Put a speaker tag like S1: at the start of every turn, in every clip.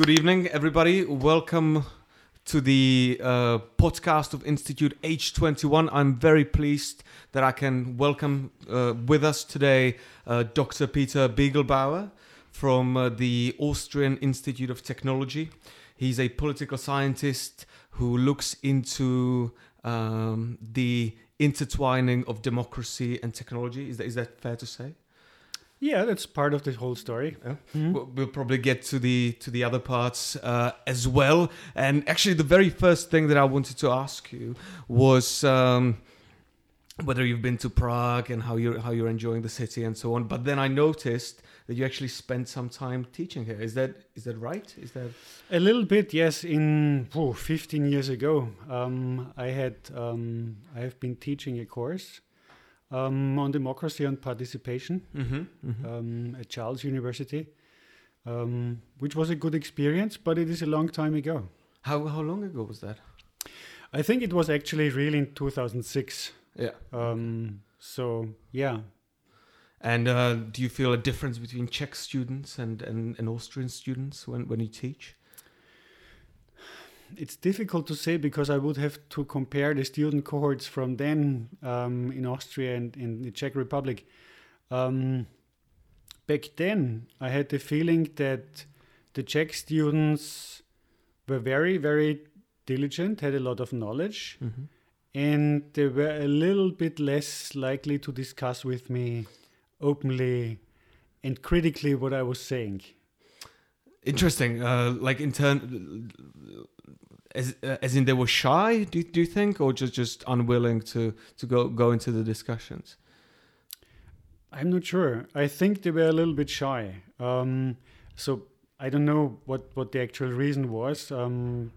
S1: Good evening, everybody. Welcome to the uh, podcast of Institute H21. I'm very pleased that I can welcome uh, with us today uh, Dr. Peter Biegelbauer from uh, the Austrian Institute of Technology. He's a political scientist who looks into um, the intertwining of democracy and technology. Is that, is that fair to say?
S2: Yeah, that's part of the whole story.
S1: Yeah. We'll, we'll probably get to the to the other parts uh, as well. And actually, the very first thing that I wanted to ask you was um, whether you've been to Prague and how you're how you're enjoying the city and so on. But then I noticed that you actually spent some time teaching here. Is that is that right? Is that
S2: A little bit, yes. In oh, 15 years ago, um, I had um, I have been teaching a course um, on democracy and participation
S1: mm-hmm,
S2: um, at Charles University, um, which was a good experience, but it is a long time ago.
S1: how how long ago was that?
S2: I think it was actually really in 2006.
S1: Yeah.
S2: Um, so yeah,
S1: And uh, do you feel a difference between Czech students and, and, and Austrian students when, when you teach?
S2: It's difficult to say because I would have to compare the student cohorts from then um, in Austria and in the Czech Republic. Um, back then, I had the feeling that the Czech students were very, very diligent, had a lot of knowledge,
S1: Mm-hmm.
S2: and they were a little bit less likely to discuss with me openly and critically what I was saying.
S1: Interesting. Uh, like in turn, as uh, as in they were shy. Do do you think, or just just unwilling to to go go into the discussions?
S2: I'm not sure. I think they were a little bit shy. Um, so I don't know what, what the actual reason was. Um,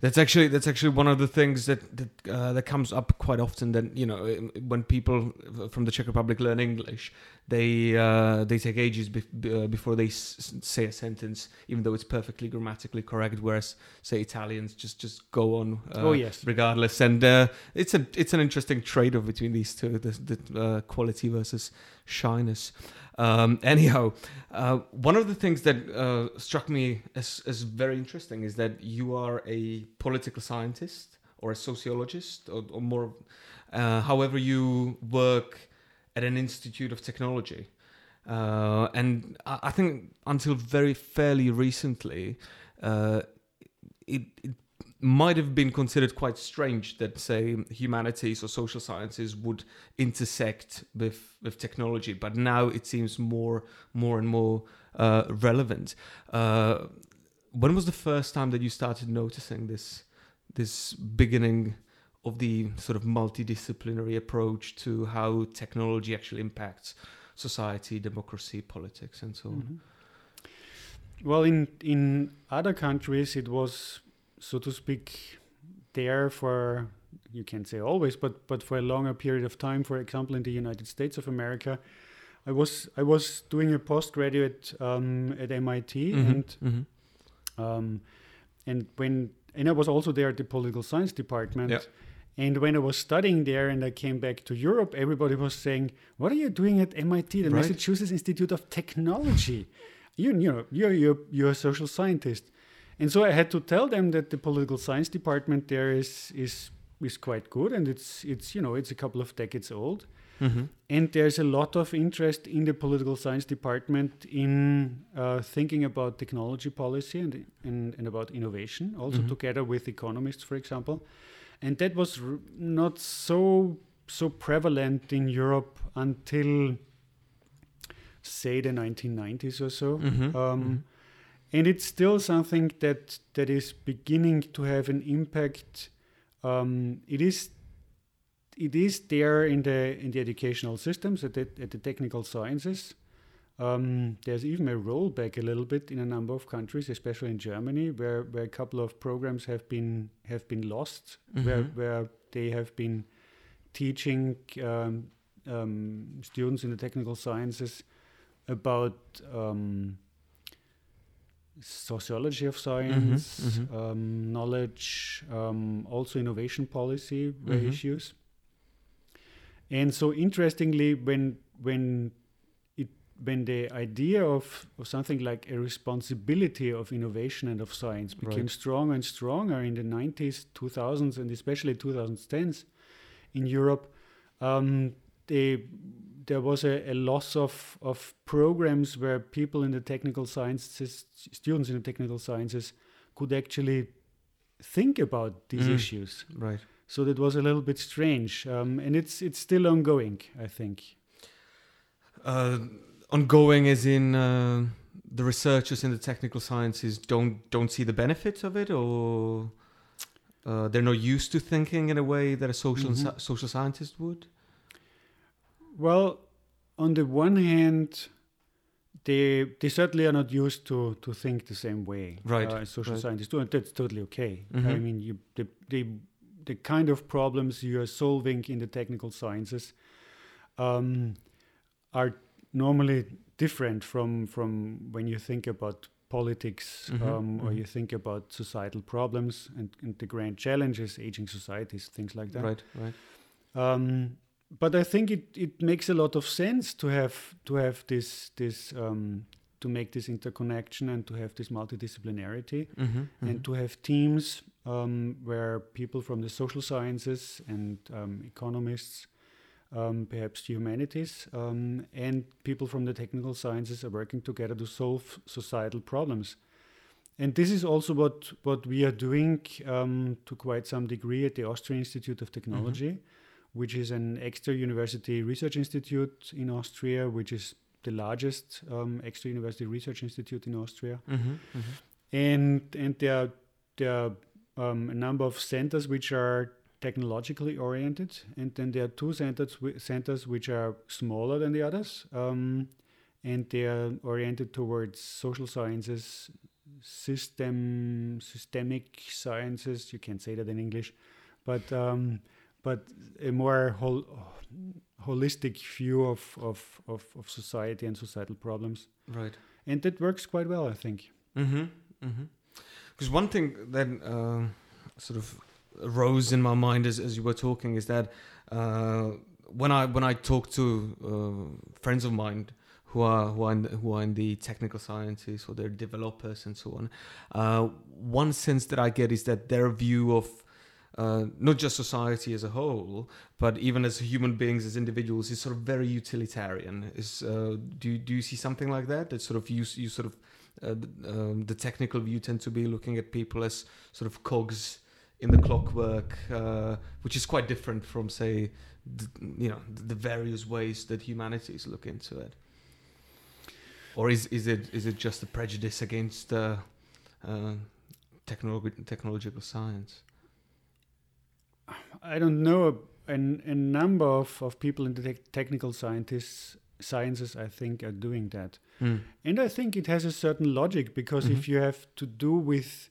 S1: That's actually that's actually one of the things that that uh, that comes up quite often. That you know, when people from the Czech Republic learn English, they uh, they take ages bef- b- uh, before they s- say a sentence, even though it's perfectly grammatically correct. Whereas, say Italians just just go on. Uh,
S2: oh yes,
S1: regardless. And uh, it's a it's an interesting trade-off between these two, the, the uh, quality versus shyness. Um, anyhow, uh, one of the things that uh, struck me as, as very interesting is that you are a political scientist or a sociologist, or, or more, uh, however you work at an institute of technology. Uh, and I, I think until very fairly recently, uh, it, it might have been considered quite strange that say humanities or social sciences would intersect with with technology but now it seems more more and more uh, relevant uh, when was the first time that you started noticing this this beginning of the sort of multidisciplinary approach to how technology actually impacts society democracy politics and so on
S2: Mhm. Well, in in other countries, it was so to speak there for you can't say always, but but for a longer period of time. For example, in the United States of America, I was I was doing a postgraduate um, at MIT,
S1: Mhm,
S2: and
S1: mhm.
S2: um, and when and I was also there at the political science department.
S1: Yeah.
S2: And when I was studying there and I came back to Europe, everybody was saying, "What are you doing at MIT, the
S1: Right.
S2: Massachusetts Institute of Technology? You, you know, you're you're you're a social scientist." And so I had to tell them that the political science department there is is is quite good, and it's it's you know it's a couple of decades old,
S1: Mhm.
S2: and there's a lot of interest in the political science department in uh, thinking about technology policy and, and, and about innovation, also
S1: Mhm.
S2: together with economists, for example. And that was r- not so so prevalent in Europe until, say, the 1990s or so.
S1: Mhm,
S2: Um,
S1: mhm.
S2: and it's still something that that is beginning to have an impact. Um, it is it is there in the in the educational systems at the, at the technical sciences. Um, there's even a rollback a little bit in a number of countries, especially in Germany, where, where a couple of programs have been have been lost, where
S1: Mhm.
S2: where they have been teaching um, um, students in the technical sciences about um, sociology of science,
S1: mhm.
S2: Um, knowledge, um, also innovation policy
S1: Mhm.
S2: issues. And so, interestingly, when when when the idea of, of something like a responsibility of innovation and of science became
S1: Right.
S2: stronger and stronger in the 90s, 2000s, and especially 2010s in Europe, um, they, there was a, a loss of, of programs where people in the technical sciences, students in the technical sciences, could actually think about these
S1: Mm.
S2: issues.
S1: Right.
S2: So that was a little bit strange, um, and it's it's still ongoing. I think.
S1: Uh, ongoing as in uh, the researchers in the technical sciences don't don't see the benefits of it, or uh, they're not used to thinking in a way that a social
S2: Mhm.
S1: sci- social scientist would.
S2: Well, on the one hand, they they certainly are not used to to think the same way.
S1: Right,
S2: Uh, as social
S1: right.
S2: scientists do, and that's totally okay. I
S1: Mhm.
S2: mean, you the, the the kind of problems you are solving in the technical sciences um, are normally different from from when you think about politics
S1: Mhm,
S2: um, or
S1: mhm.
S2: you think about societal problems and, and the grand challenges, aging societies, things like that.
S1: Right. Right.
S2: Um, but I think it, it makes a lot of sense to have to have this this um, to make this interconnection and to have this multidisciplinarity
S1: Mm-hmm,
S2: and to have teams um, where people from the social sciences and um, economists, um, perhaps the humanities, um, and people from the technical sciences are working together to solve societal problems. And this is also what, what we are doing um, to quite some degree at the Austrian Institute of Technology, which is an extra university research institute in Austria, which is the largest um, extra university research institute in Austria.
S1: Mm-hmm,
S2: and and there are, there are um, a number of centers which are technologically oriented, and then there are two centers centers which are smaller than the others, um, and they are oriented towards social sciences, system systemic sciences. You can't say that in English, but um, but a more hol- holistic view of, of, of, of society and societal problems,
S1: Right.
S2: and that works quite well, I think.
S1: Mm-hmm. Mm-hmm. Because one thing that uh, sort of rose in my mind as, as you were talking is that uh, when I when I talk to uh, friends of mine who are who are in the, who are in the technical sciences or they're developers and so on, uh, one sense that I get is that their view of uh, not just society as a whole, but even as human beings, as individuals, is sort of very utilitarian. Is uh, do do you see something like that? That sort of you you sort of uh, the, um, the technical view tend to be looking at people as sort of cogs in the clockwork, uh, which is quite different from say, the, you know, the various ways that humanities look into it. Or is is it is it just a prejudice against uh, uh, technolog- technological science?
S2: I don't know a, a number of, of people in the tech technical scientists sciences I think are doing that.
S1: Mm.
S2: And I think it has a certain logic because if
S1: Mhm.
S2: you have to do with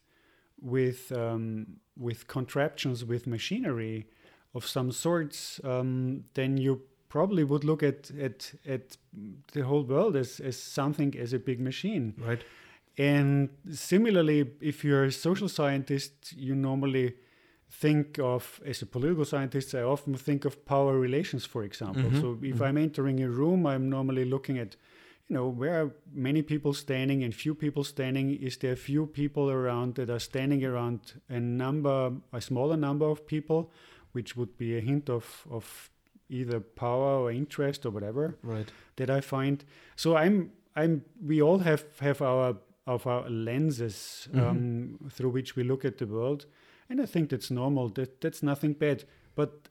S2: with um, with contraptions with machinery of some sorts, um, then you probably would look at at at the whole world as as something as a big machine.
S1: Right.
S2: And similarly, if you're a social scientist, you normally think of, as a political scientist, I often think of power relations, for example.
S1: Mhm,
S2: So if
S1: mhm.
S2: I'm entering a room, I'm normally looking at, you know, where are many people standing and few people standing? Is there few people around that are standing around a number, a smaller number of people, which would be a hint of, of either power or interest or whatever
S1: Right.
S2: that I find. So I'm I'm we all have have our of our lenses
S1: Mhm.
S2: um, through which we look at the world, and I think that's normal. That that's nothing bad. But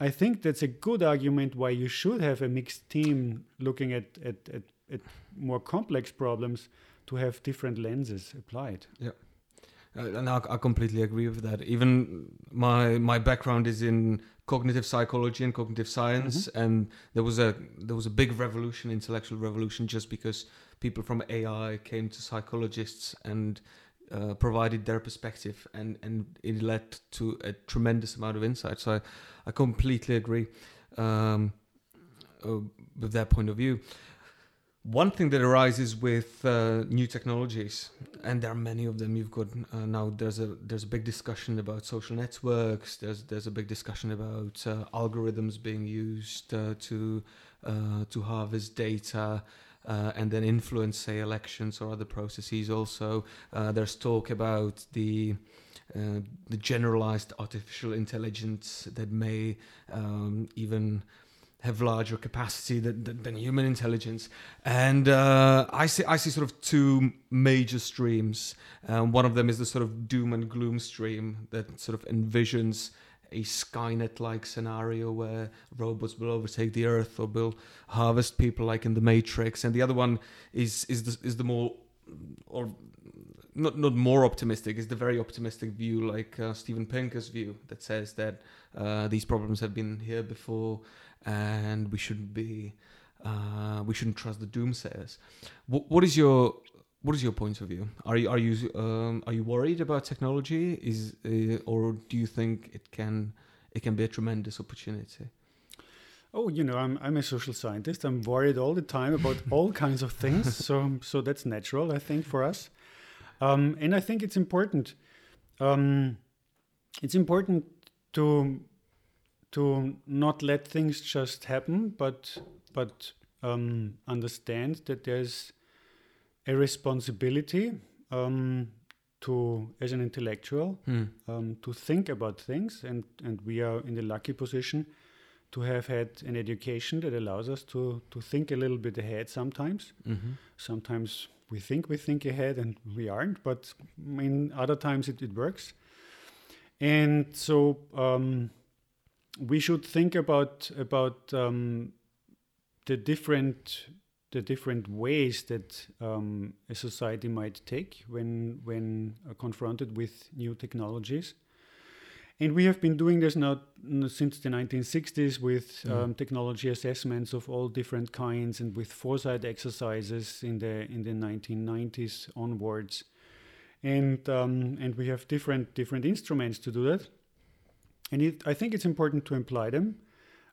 S2: I think that's a good argument why you should have a mixed team looking at at, at, at more complex problems to have different lenses applied.
S1: Uh, and I, I completely agree with that. Even my my background is in cognitive psychology and cognitive science, and there was a there was a big revolution, intellectual revolution, just because people from AI came to psychologists and uh, provided their perspective, and and it led to a tremendous amount of insight. So I, I completely agree um, uh, with that point of view. One thing that arises with uh, new technologies, and there are many of them. You've got uh, now. There's a there's a big discussion about social networks. There's there's a big discussion about uh, algorithms being used uh, to uh, to harvest data. uh, and then influence, say, elections or other processes. Also, uh, there's talk about the uh, the generalized artificial intelligence that may um, even have larger capacity than, than, than human intelligence. And uh, I see I see sort of two major streams. Um, one of them is the sort of doom and gloom stream that sort of envisions a Skynet-like scenario where robots will overtake the Earth or will harvest people, like in the Matrix. And the other one is is the, is the more or not not more optimistic It's the very optimistic view like uh, Steven Pinker's view that says that uh, these problems have been here before and we shouldn't be uh, we shouldn't trust the doomsayers. What, what is your what is your point of view? Are you are you um, are you worried about technology? Is uh, or do you think it can it can be a tremendous opportunity?
S2: Oh, you know, I'm I'm a social scientist. I'm worried all the time about all kinds of things. So so that's natural, I think, for us. Um, and I think it's important. Um, it's important to to not let things just happen, but but um, understand that there's a responsibility um, to as an intellectual um, to think about things, and and we are in the lucky position to have had an education that allows us to to think a little bit ahead sometimes.
S1: Mm-hmm.
S2: Sometimes we think we think ahead and we aren't, but in other times it, it works. And so um, we should think about about um, the different the different ways that um, a society might take when when confronted with new technologies. And we have been doing this now since the 1960s with
S1: Mm.
S2: um, technology assessments of all different kinds and with foresight exercises in the in the 1990s onwards. And um, and we have different different instruments to do that. And it, I think it's important to imply them.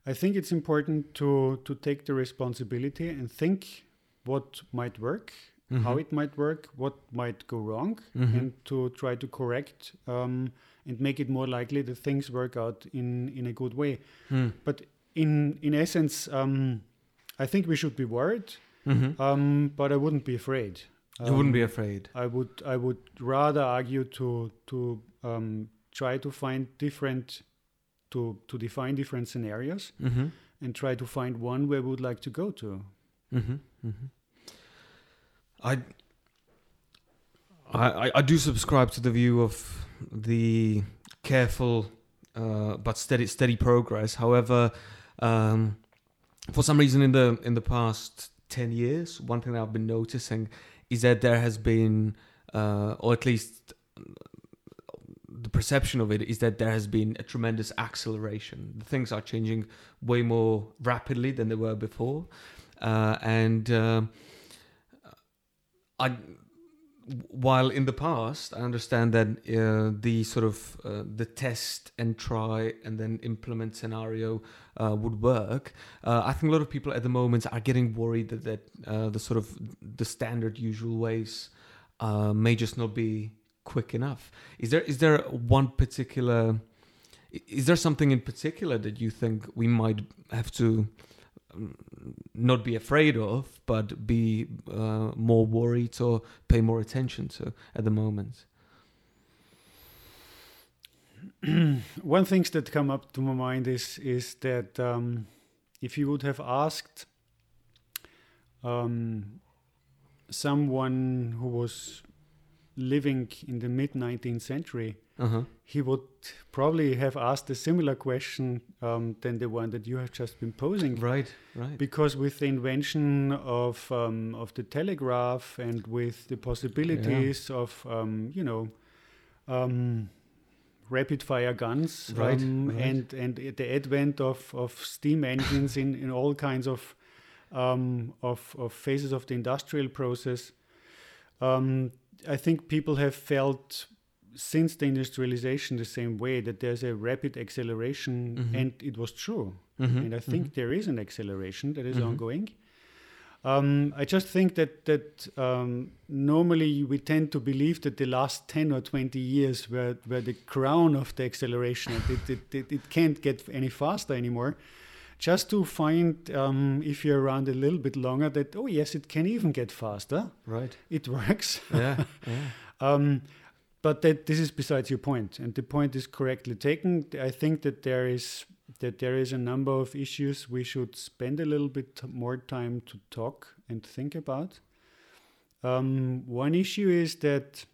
S2: I think it's important to to take the responsibility and think what might work, how
S1: Mhm.
S2: it might work, what might go wrong,
S1: Mhm.
S2: and to try to correct um, and make it more likely that things work out in in a good way.
S1: Hmm.
S2: But in in essence, um, I think we should be worried,
S1: Mhm.
S2: um, but I wouldn't be afraid.
S1: you wouldn't be
S2: Um,
S1: afraid.
S2: I would I would rather argue to to um, try to find different to to define different scenarios
S1: Mm-hmm.
S2: and try to find one where we would like to go to.
S1: Mm-hmm. Mm-hmm. I, I- I do subscribe to the view of the careful uh, but steady steady progress. However, um, for some reason in the in the past ten years, one thing I've been noticing is that there has been, uh, or at least the perception of it is that there has been a tremendous acceleration. The Things are changing way more rapidly than they were before, uh, and um I. While in the past, I understand that uh, the sort of uh, the test and try and then implement scenario uh, would work. Uh, I think a lot of people at the moment are getting worried that, that uh, the sort of the standard usual ways uh, may just not be quick enough. Is there is there one particular is there something in particular that you think we might have to not be afraid of, but be uh, more worried or pay more attention to at the moment?
S2: One thing that come up to my mind is is that um, if you would have asked um, someone who was living in the mid 19th century,
S1: Uh huh.
S2: he would probably have asked a similar question um, than the one that you have just been posing.
S1: Right. Right.
S2: Because with the invention of um, of the telegraph and with the possibilities of um, you know um, rapid fire guns
S1: Right,
S2: um,
S1: right.
S2: and and the advent of, of steam engines in, in all kinds of um, of of phases of the industrial process, um, I think people have felt since the industrialization the same way that there's a rapid acceleration,
S1: Mhm.
S2: and it was true.
S1: Mhm,
S2: And I think
S1: mhm.
S2: there is an acceleration that is
S1: Mhm.
S2: ongoing. Um, I just think that that um, normally we tend to believe that the last ten or twenty years were, were the crown of the acceleration, it, it, it, it can't get any faster anymore. Just to find um, if you're around a little bit longer that oh yes it can even get faster
S1: Right.
S2: it works
S1: Yeah. yeah.
S2: um, but that this is besides your point and the point is correctly taken i think that there is that there is a number of issues we should spend a little bit more time to talk and think about um, one issue is that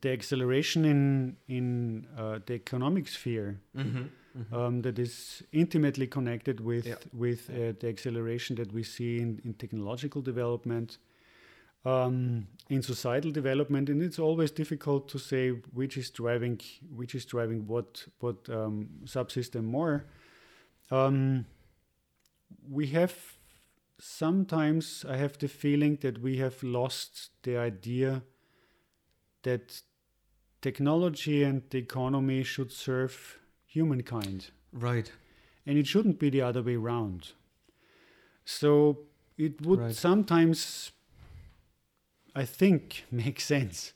S2: the acceleration in in uh, the economic sphere
S1: Mm-hmm.
S2: Um, that is intimately connected with
S1: Yeah.
S2: with uh, the acceleration that we see in, in technological development, um, in societal development, and it's always difficult to say which is driving which is driving what what um, subsystem more. Um, we have sometimes I have the feeling that we have lost the idea that technology and the economy should serve humankind
S1: Right.
S2: and it shouldn't be the other way around. So it would
S1: Right.
S2: sometimes, I think, make sense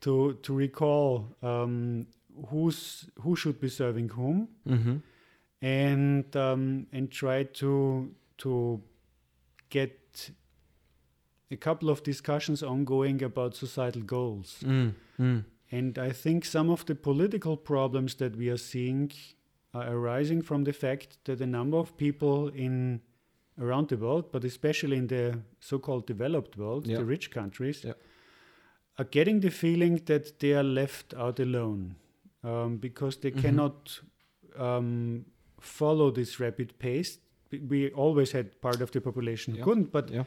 S2: to to recall um, who's who should be serving whom,
S1: Mm-hmm.
S2: and um, and try to to get a couple of discussions ongoing about societal goals.
S1: Mm. Mm.
S2: And I think some of the political problems that we are seeing are arising from the fact that a number of people in around the world, but especially in the so-called developed world,
S1: Yeah.
S2: the rich countries,
S1: Yeah.
S2: are getting the feeling that they are left out alone um, because they
S1: Mhm.
S2: cannot um, follow this rapid pace. We- always had part of the population who
S1: Yeah.
S2: couldn't, but
S1: Yeah.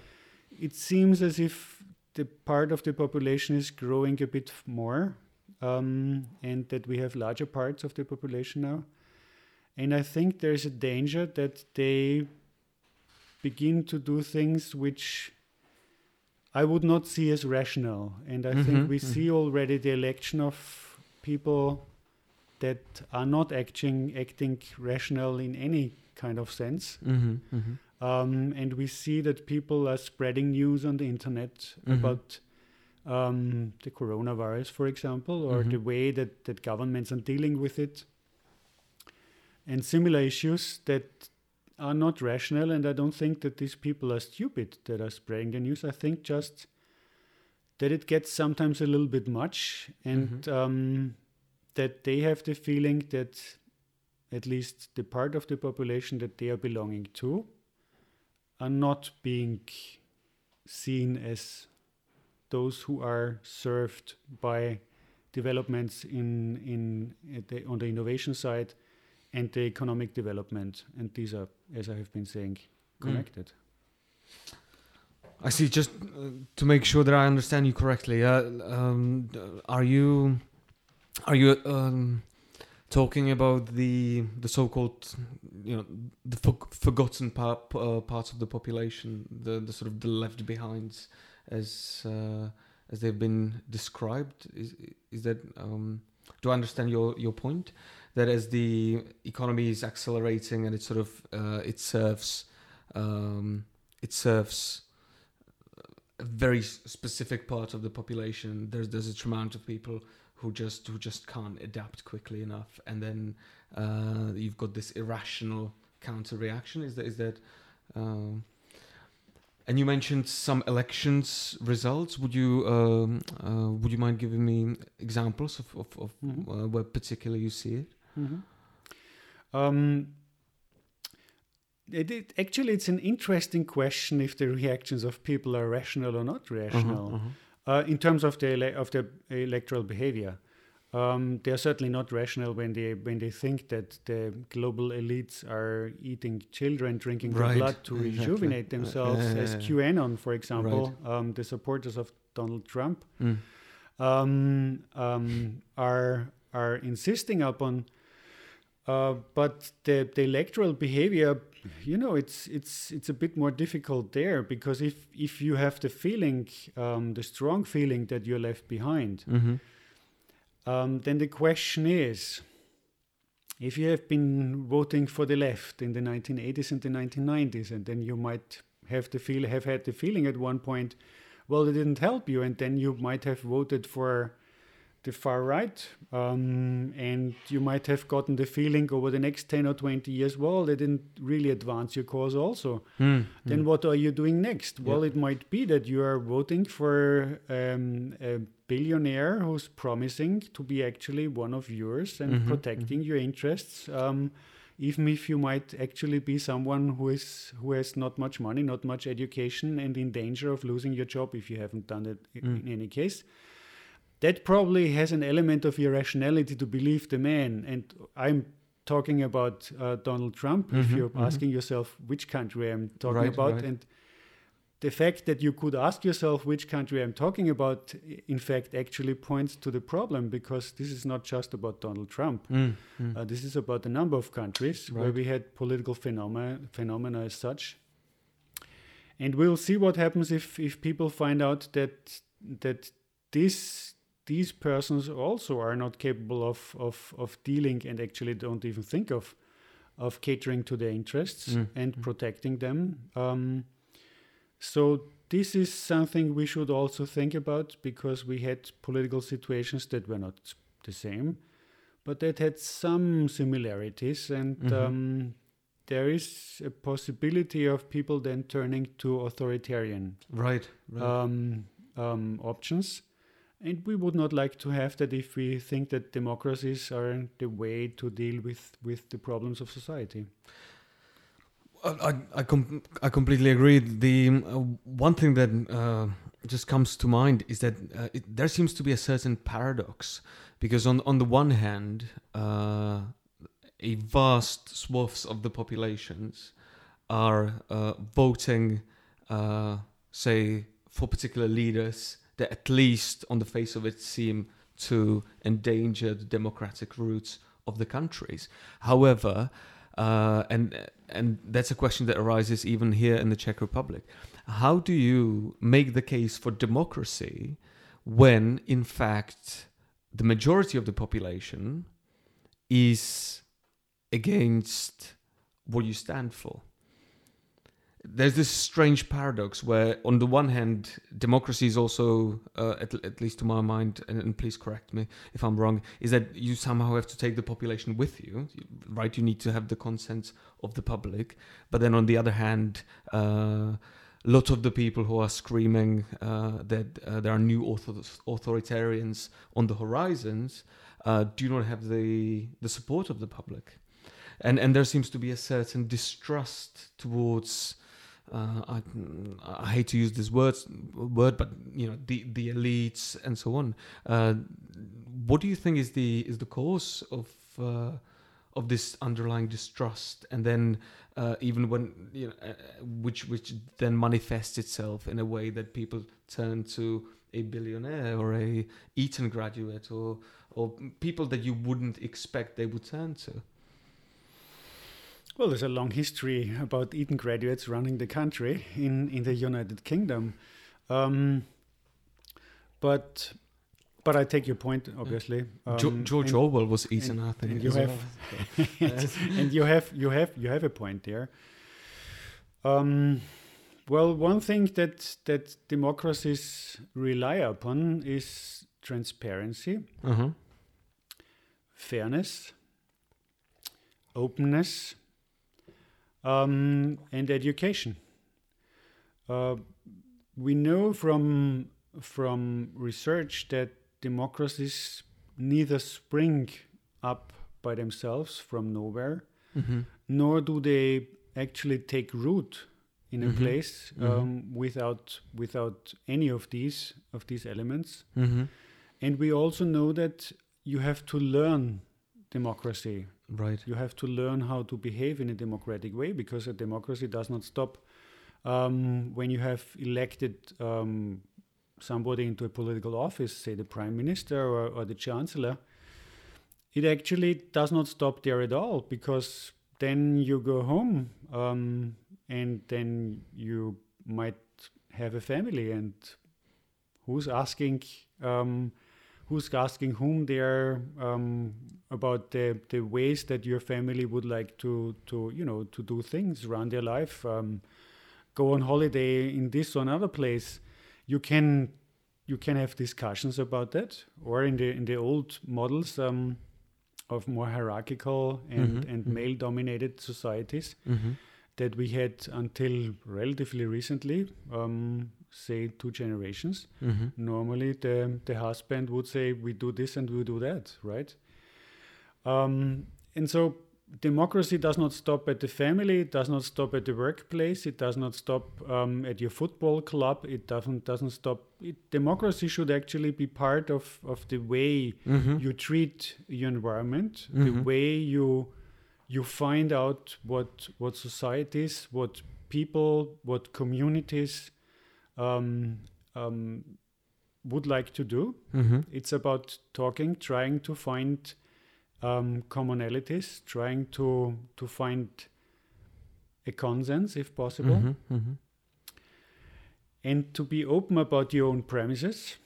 S2: it seems as if the part of the population is growing a bit more um, and that we have larger parts of the population now. And I think there's a danger that they begin to do things which I would not see as rational. And I
S1: Mhm,
S2: think we
S1: mhm.
S2: see already the election of people that are not acting acting rational in any kind of sense.
S1: Mm-hmm. Mm-hmm.
S2: Um, and we see that people are spreading news on the internet
S1: Mhm.
S2: about um, the coronavirus, for example, or
S1: Mhm.
S2: the way that, that governments are dealing with it, and similar issues that are not rational. And I don't think that these people are stupid that are spreading the news. I think just that it gets sometimes a little bit much, and
S1: Mhm.
S2: um, that they have the feeling that at least the part of the population that they are belonging to are not being seen as those who are served by developments in in the, on the innovation side and the economic development. And these are as i have been saying connected.
S1: I see. Just uh, to make sure that I understand you correctly, uh, um, are you are you um, talking about the the so-called you know the for- forgotten part, uh, parts of the population, the the sort of the left behinds, as uh, as they've been described? Is is that um, do I understand your your point? That as the economy is accelerating and it sort of uh, it serves um, it serves a very specific part of the population. There's there's a tremendous of people who just who just can't adapt quickly enough, and then uh, you've got this irrational counter reaction. Is that is that? Um, and you mentioned some elections results. Would you um, uh, would you mind giving me examples of of, of
S2: Mhm.
S1: uh, where particularly you see it?
S2: Mhm. Um, it, it, actually, it's an interesting question if the reactions of people are rational or not rational.
S1: Uh-huh, uh-huh.
S2: Uh, in terms of the ele- of the electoral behavior, um, they are certainly not rational when they when they think that the global elites are eating children, drinking their blood to
S1: exactly.
S2: rejuvenate
S1: Uh,
S2: themselves,
S1: yeah,
S2: as. QAnon, for example, um, the supporters of Donald Trump
S1: Mm.
S2: um, um, are are insisting upon. Uh, but the, the electoral behavior, you know, it's it's it's a bit more difficult there because if if you have the feeling, um, the strong feeling that you're left behind,
S1: Mhm.
S2: Um, then the question is, if you have been voting for the left in the 1980s and the 1990s, and then you might have the feel have had the feeling at one point, well, it didn't help you, and then you might have voted for the far right, um, and you might have gotten the feeling over the next 10 or 20 years, well, they didn't really advance your cause also.
S1: Mm,
S2: Then
S1: mm.
S2: what are you doing next? Well,
S1: Yeah.
S2: it might be that you are voting for um, a billionaire who's promising to be actually one of yours and
S1: Mhm,
S2: protecting your interests. Um, even if you might actually be someone who is who has not much money, not much education, and in danger of losing your job if you haven't done it
S1: Mm.
S2: in any case. That probably has an element of irrationality to believe the man. And I'm talking about uh, Donald Trump. if
S1: Mhm,
S2: you're
S1: mhm.
S2: asking yourself which country I'm talking
S1: Right,
S2: about,
S1: right.
S2: and the fact that you could ask yourself which country I'm talking about, in fact, actually points to the problem because this is not just about Donald Trump.
S1: Mm, mm.
S2: Uh, this is about a number of countries where we had political phenomena, phenomena as such. And we'll see what happens if, if people find out that that this these persons also are not capable of, of, of dealing and actually don't even think of of catering to their interests
S1: Mm,
S2: and
S1: mm.
S2: protecting them. Um, so this is something we should also think about because we had political situations that were not the same, but that had some similarities, and
S1: Mhm.
S2: um, there is a possibility of people then turning to authoritarian
S1: Right. right.
S2: um, um, options. And we would not like to have that if we think that democracies are the way to deal with, with the problems of society.
S1: I I com- I completely agree. The uh, one thing that uh, just comes to mind is that uh, it, there seems to be a certain paradox because on on the one hand, uh, a vast swaths of the populations are uh, voting, uh, say, for particular leaders that at least on the face of it seem to endanger the democratic roots of the countries. However, uh, and and that's a question that arises even here in the Czech Republic. How do you make the case for democracy when, in fact, the majority of the population is against what you stand for? There's this strange paradox where, on the one hand, democracy is also, uh, at, at least to my mind, and, and please correct me if I'm wrong, is that you somehow have to take the population with you, right? You need to have the consent of the public. But then on the other hand, uh, lot of the people who are screaming uh, that uh, there are new author- authoritarians on the horizons uh, do not have the the support of the public, and and there seems to be a certain distrust towards. Uh, I, I hate to use this word, word, but you know the the elites and so on. Uh, what do you think is the is the cause of uh, of this underlying distrust, and then uh, even when you know, uh, which which then manifests itself in a way that people turn to a billionaire or a Eton graduate or or people that you wouldn't expect they would turn to.
S2: Well, there's a long history about Eton graduates running the country in, in the United Kingdom. Um, but but I take your point, obviously.
S1: Jo-
S2: Um,
S1: George
S2: and-
S1: Orwell was Eton, I think.
S2: and you have- and you have you have you have a point there. Um, well, one thing that that democracies rely upon is transparency,
S1: uh-huh.
S2: fairness, openness, um, and education. Uh, we know from from research that democracies neither spring up by themselves from nowhere,
S1: Mm-hmm.
S2: nor do they actually take root in a
S1: Mhm.
S2: place
S1: Mhm.
S2: um, without without any of these of these elements.
S1: Mm-hmm.
S2: And we also know that you have to learn democracy.
S1: Right.
S2: You have to learn how to behave in a democratic way because a democracy does not stop um, when you have elected um, somebody into a political office, say the prime minister or, or the chancellor. It actually does not stop there at all because then you go home um, and then you might have a family and who's asking um, who's asking whom there um, about the, the ways that your family would like to to you know to do things run their life um, go on holiday in this or another place you can you can have discussions about that, or in the in the old models um, of more hierarchical and
S1: Mhm,
S2: and
S1: mhm.
S2: male dominated societies
S1: Mm-hmm.
S2: that we had until relatively recently, um, say two generations.
S1: Mm-hmm.
S2: Normally, the the husband would say, "We do this and we do that," right? Um, and so, democracy does not stop at the family. It does not stop at the workplace. It does not stop um, at your football club. It doesn't doesn't stop. It, democracy should actually be part of of the way
S1: Mm-hmm.
S2: you treat your environment,
S1: Mhm.
S2: the way you you find out what what societies, what people, what communities um, um, would like to do.
S1: Mm-hmm.
S2: It's about talking, trying to find um, commonalities, trying to to find a consensus if possible,
S1: Mm-hmm.
S2: and to be open about your own premises.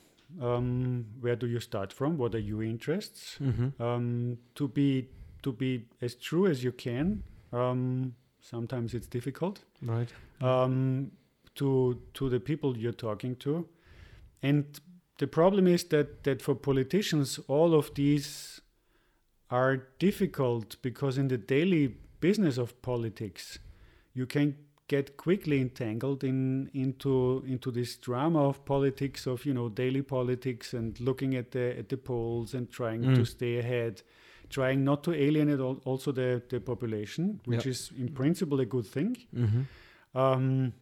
S2: Um, where do you start from? What are your interests?
S1: Mm-hmm.
S2: um, to be to be as true as you can. Um, sometimes it's difficult
S1: Right.
S2: um, to to the people you're talking to, and the problem is that that for politicians all of these are difficult because in the daily business of politics, you can get quickly entangled in into into this drama of politics of you know daily politics and looking at the at the polls and trying to
S1: Mm.
S2: stay ahead trying not to alienate al- also the the population which
S1: Yeah.
S2: is in principle a good thing
S1: Mm-hmm.
S2: um,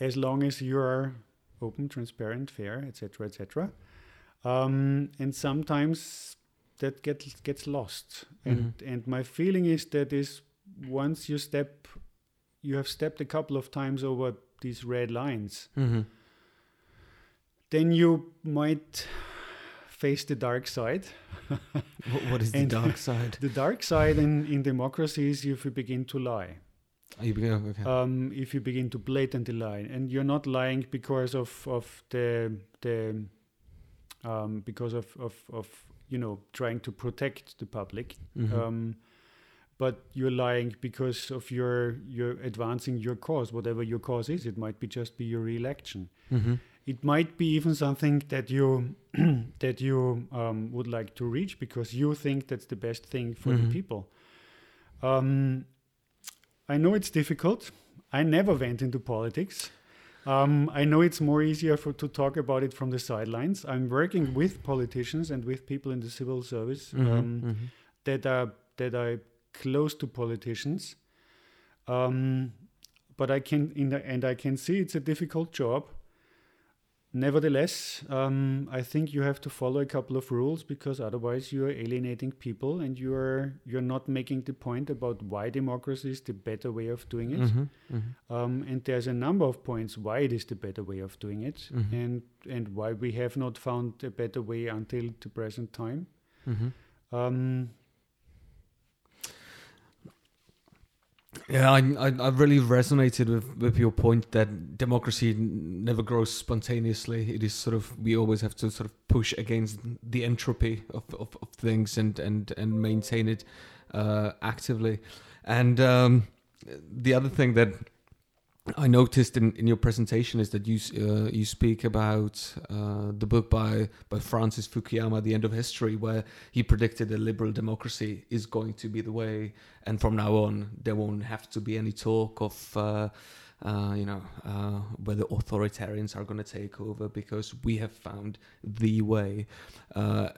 S2: as long as you are open transparent fair etc etc um, and sometimes that gets gets lost and and my feeling is that is once you step you have stepped a couple of times over these red lines
S1: Mm-hmm.
S2: then you might face the dark side
S1: What, what is the dark side?
S2: the dark side in, in democracy is if you begin to lie
S1: Are you beginning? Okay.
S2: um, if you begin to blatantly lie, and you're not lying because of of the the um, because of, of of you know trying to protect the public,
S1: Mhm.
S2: um, but you're lying because of your you're advancing your cause, whatever your cause is. It might be just be your re-election.
S1: Mhm.
S2: It might be even something that you that you um, would like to reach because you think that's the best thing for
S1: Mhm.
S2: the people. Um, I know it's difficult. I never went into politics. Um, I know it's more easier for to talk about it from the sidelines. I'm working with politicians and with people in the civil service
S1: Mhm.
S2: um,
S1: Mhm.
S2: that are that are close to politicians. Um, but I can in the, and I can see it's a difficult job. Nevertheless, um, I think you have to follow a couple of rules because otherwise you are alienating people and you are you're not making the point about why democracy is the better way of doing it.
S1: Mhm. Mhm.
S2: Um, and there's a number of points why it is the better way of doing it,
S1: Mhm.
S2: and and why we have not found a better way until the present time.
S1: Mhm.
S2: Um,
S1: Yeah, I, I I really resonated with, with your point that democracy never grows spontaneously. It is sort of we always have to sort of push against the entropy of, of, of things and, and, and maintain it uh, actively. And um, the other thing that I noticed in, in your presentation is that you uh, you speak about uh, the book by by Francis Fukuyama, The End of History, where he predicted that liberal democracy is going to be the way, and from now on there won't have to be any talk of. Uh, uh, you know, uh, whether authoritarians are going to take over because we have found the way. Uh,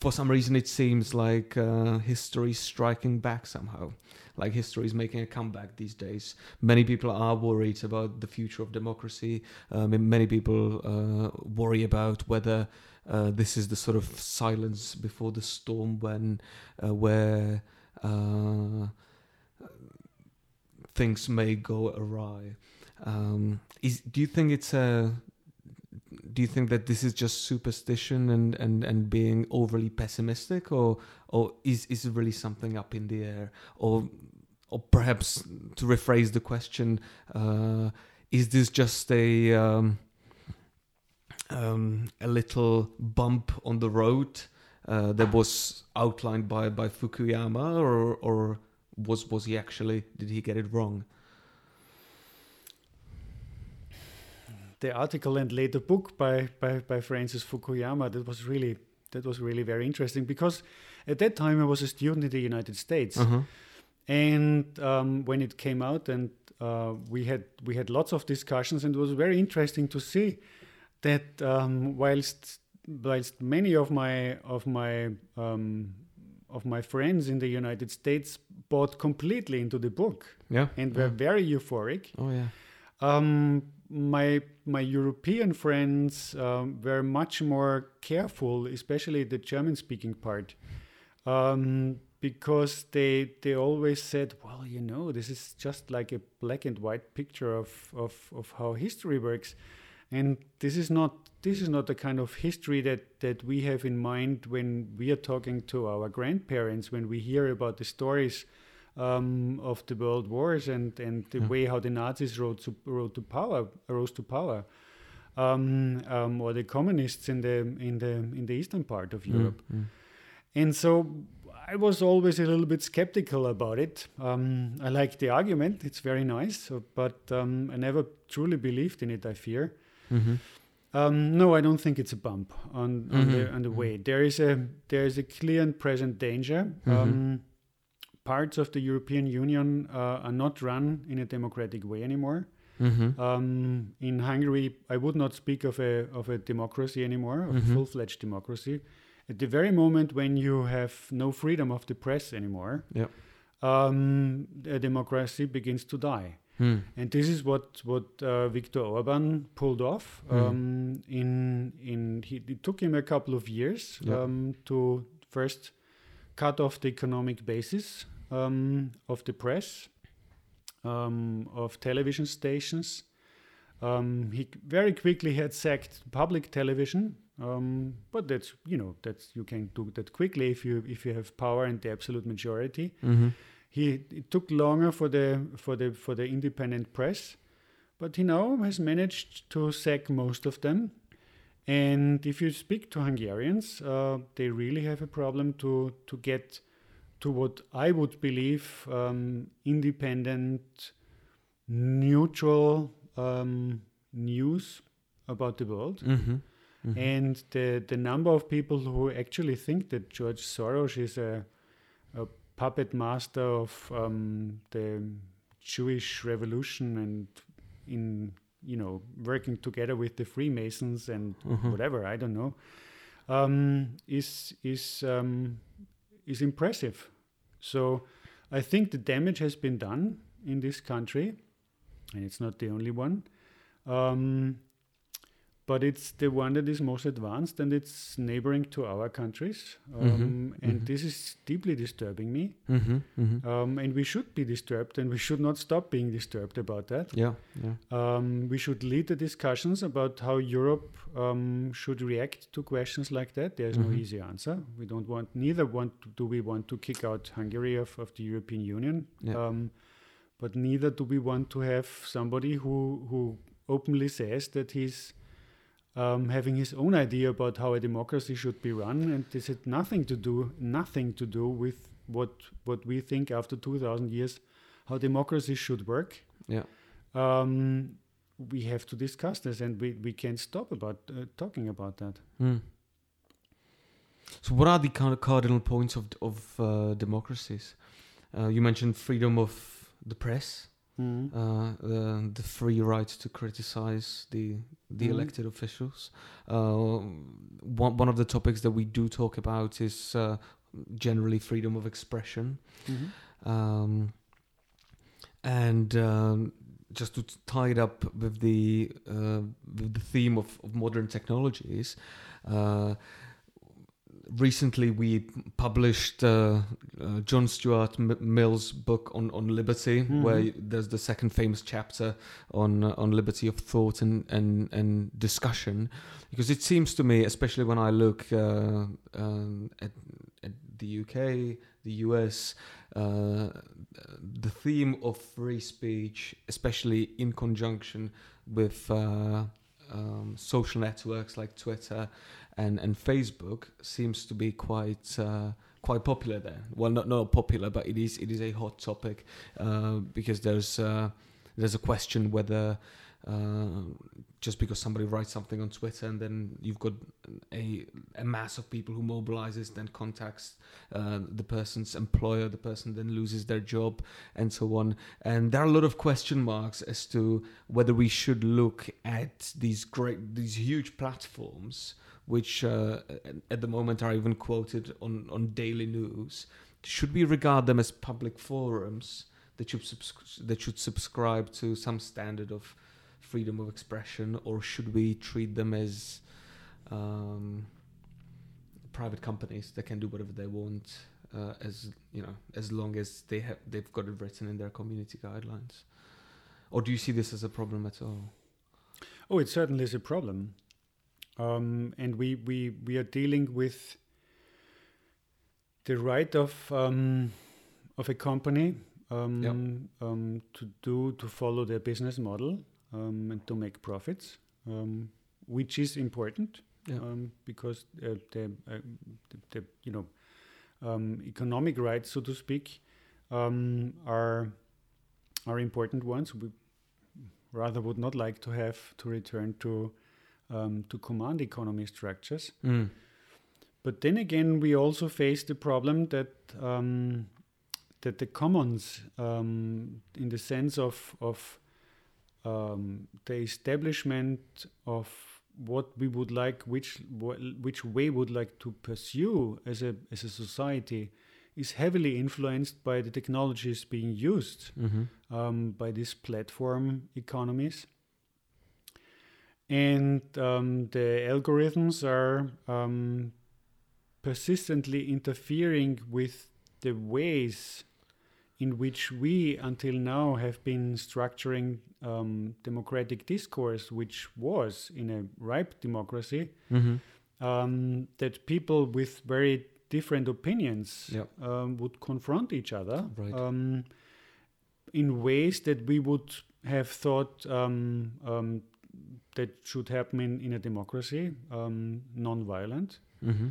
S1: for some reason, it seems like history is striking back somehow. Like history is making a comeback these days. Many people are worried about the future of democracy. Um, many people uh, worry about whether uh, this is the sort of silence before the storm when uh, where uh, things may go awry. Um, is do you think it's a do you think that this is just superstition and, and, and being overly pessimistic or or is, is it really something up in the air? Or or perhaps to rephrase the question uh, is this just a um, um, a little bump on the road uh, that was outlined by, by Fukuyama or or was was he actually did he get it wrong
S2: the article and later book by, by, by Francis Fukuyama that was really that was really very interesting because at that time I was a student in the United States,
S1: Uh-huh.
S2: and um, when it came out, and uh, we had we had lots of discussions, and it was very interesting to see that um, whilst whilst many of my of my um, of my friends in the United States bought completely into the book
S1: Yeah.
S2: and were
S1: yeah.
S2: very euphoric.
S1: Oh yeah.
S2: Um, my my European friends um, were much more careful, especially the German-speaking part, um, because they they always said, "Well, you know, this is just like a black and white picture of of, of how history works." And this is not this is not the kind of history that, that we have in mind when we are talking to our grandparents, when we hear about the stories um, of the world wars and, and the
S1: Yeah.
S2: way how the Nazis rose to, rose to power, rose to power, um, um, or the communists in the in the in the eastern part of Europe.
S1: Mm, mm.
S2: And so I was always a little bit skeptical about it. Um, I like the argument; it's very nice, so, but um, I never truly believed in it. I fear.
S1: Mhm.
S2: Um, no, I don't think it's a bump on, on the
S1: Mhm,
S2: on the
S1: mhm.
S2: way. There is a there is a clear and present danger.
S1: Mhm.
S2: Parts of the European Union uh, are not run in a democratic way anymore.
S1: Mhm.
S2: Um, in Hungary, I would not speak of a of a democracy anymore, of
S1: Mhm.
S2: a full fledged democracy. At the very moment when you have no freedom of the press anymore,
S1: Yep.
S2: um, a democracy begins to die.
S1: Mm.
S2: And this is what what uh, Viktor Orban pulled off.
S1: Mm.
S2: Um, in in he, it took him a couple of years um, to first cut off the economic basis um, of the press, um, of television stations. Um, he very quickly had sacked public television, um, but that's you know that's you can do that quickly if you if you have power and the absolute majority
S1: Mhm.
S2: he it took longer for the for the for the independent press but he now has managed to sack most of them and if you speak to hungarians uh, they really have a problem to to get to what i would believe um, independent neutral um, news about the world
S1: Mhm. Mhm.
S2: and the the number of people who actually think that George Soros is a, a puppet master of um, the Jewish revolution and in you know working together with the Freemasons and
S1: Mhm.
S2: whatever I don't know um, is is um, is impressive. So I think the damage has been done in this country, and it's not the only one. Um, but it's the one that is most advanced and it's neighboring to our countries. Um,
S1: Mhm,
S2: And
S1: mhm.
S2: this is deeply disturbing me.
S1: Mhm. Mhm.
S2: Um, and we should be disturbed and we should not stop being disturbed about that.
S1: Yeah. Yeah.
S2: Um, we should lead the discussions about how Europe um, should react to questions like that. There's no
S1: Mhm.
S2: easy answer. We don't want, neither want to, do we want to kick out Hungary of, of the European Union,
S1: Yeah.
S2: um, but neither do we want to have somebody who who openly says that he's um, having his own idea about how a democracy should be run, and this had nothing to do nothing to do with what what we think after two thousand years how democracy should work
S1: Yeah.
S2: um, we have to discuss this and we, we can't stop about uh, talking about that
S1: Mm. So, what are the kind of cardinal points of of uh, democracies? Uh, you mentioned freedom of the press, uh, the, the free right to criticize the the
S2: Mhm.
S1: elected officials. Uh, one one of the topics that we do talk about is uh, generally freedom of expression.
S2: Mhm.
S1: Um, and um, just to tie it up with the uh, with the theme of, of modern technologies, uh, recently we published uh, uh, John Stuart M- Mill's book on, on liberty,
S2: Mhm.
S1: where there's the second famous chapter on uh, on liberty of thought and, and, and discussion, because it seems to me, especially when I look uh, um, at, at the UK, the US, uh, the theme of free speech, especially in conjunction with uh, um, social networks like Twitter and, and Facebook, seems to be quite uh, quite popular there. Well, not not popular, but it is it is a hot topic uh, because there's uh, there's a question whether uh, just because somebody writes something on Twitter and then you've got a, a mass of people who mobilizes, then contacts uh, the person's employer, the person then loses their job, and so on. And there are a lot of question marks as to whether we should look at these great, these huge platforms, which uh, at the moment are even quoted on, on daily news. Should we regard them as public forums that should, subs- that should subscribe to some standard of freedom of expression, or should we treat them as um, private companies that can do whatever they want, uh, as you know, as long as they have they've got it written in their community guidelines? Or do you see this as a problem at all?
S2: Oh, it certainly is a problem, um, and we we we are dealing with the right of um, of a company um,
S1: Yep.
S2: um, to do to follow their business model um, and to make profits, um, which is important um, because uh, the, uh, the, the you know um, economic rights, so to speak, um, are are important ones. We rather would not like to have to return to um, to command economy structures.
S1: Mm.
S2: But then again, we also face the problem that um, that the commons, um, in the sense of of um, the establishment of what we would like, which wh- which way would like to pursue as a as a society, is heavily influenced by the technologies being used
S1: hmm
S2: um, by these platform economies. And um, the algorithms are um, persistently interfering with the ways in which we, until now, have been structuring um, democratic discourse, which was in a ripe democracy,
S1: hmm
S2: um, that people with very different opinions
S1: Yep.
S2: um, would confront each other
S1: Right.
S2: um, in ways that we would have thought um, um, that should happen in, in a democracy, um, non-violent.
S1: hmm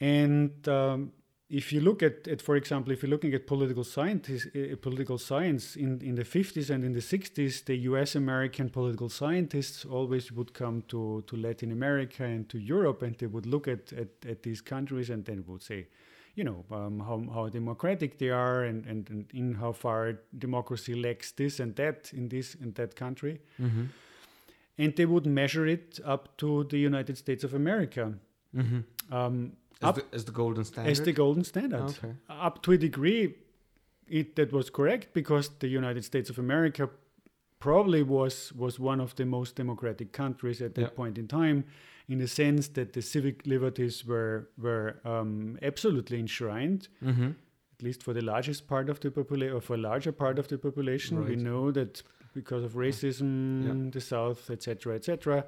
S2: And um, if you look at, at, for example, if you're looking at political scientists, uh, political science in, in the 50s and in the 60s, the U.S. American political scientists always would come to, to Latin America and to Europe, and they would look at, at, at these countries and then would say, you know, um, how, how democratic they are and, and, and in how far democracy lacks this and that in this and that country.
S1: hmm
S2: And they would measure it up to the United States of America.
S1: hmm
S2: Um,
S1: As,
S2: Up-
S1: the, as the golden standard.
S2: as the golden standard.
S1: Okay.
S2: Up to a degree, it that was correct because the United States of America probably was was one of the most democratic countries at that
S1: Yeah.
S2: point in time, in the sense that the civic liberties were were um, absolutely enshrined,
S1: hmm
S2: at least for the largest part of the population, or for a larger part of the population. We know that because of racism,
S1: Yeah.
S2: the South, etc., etc.,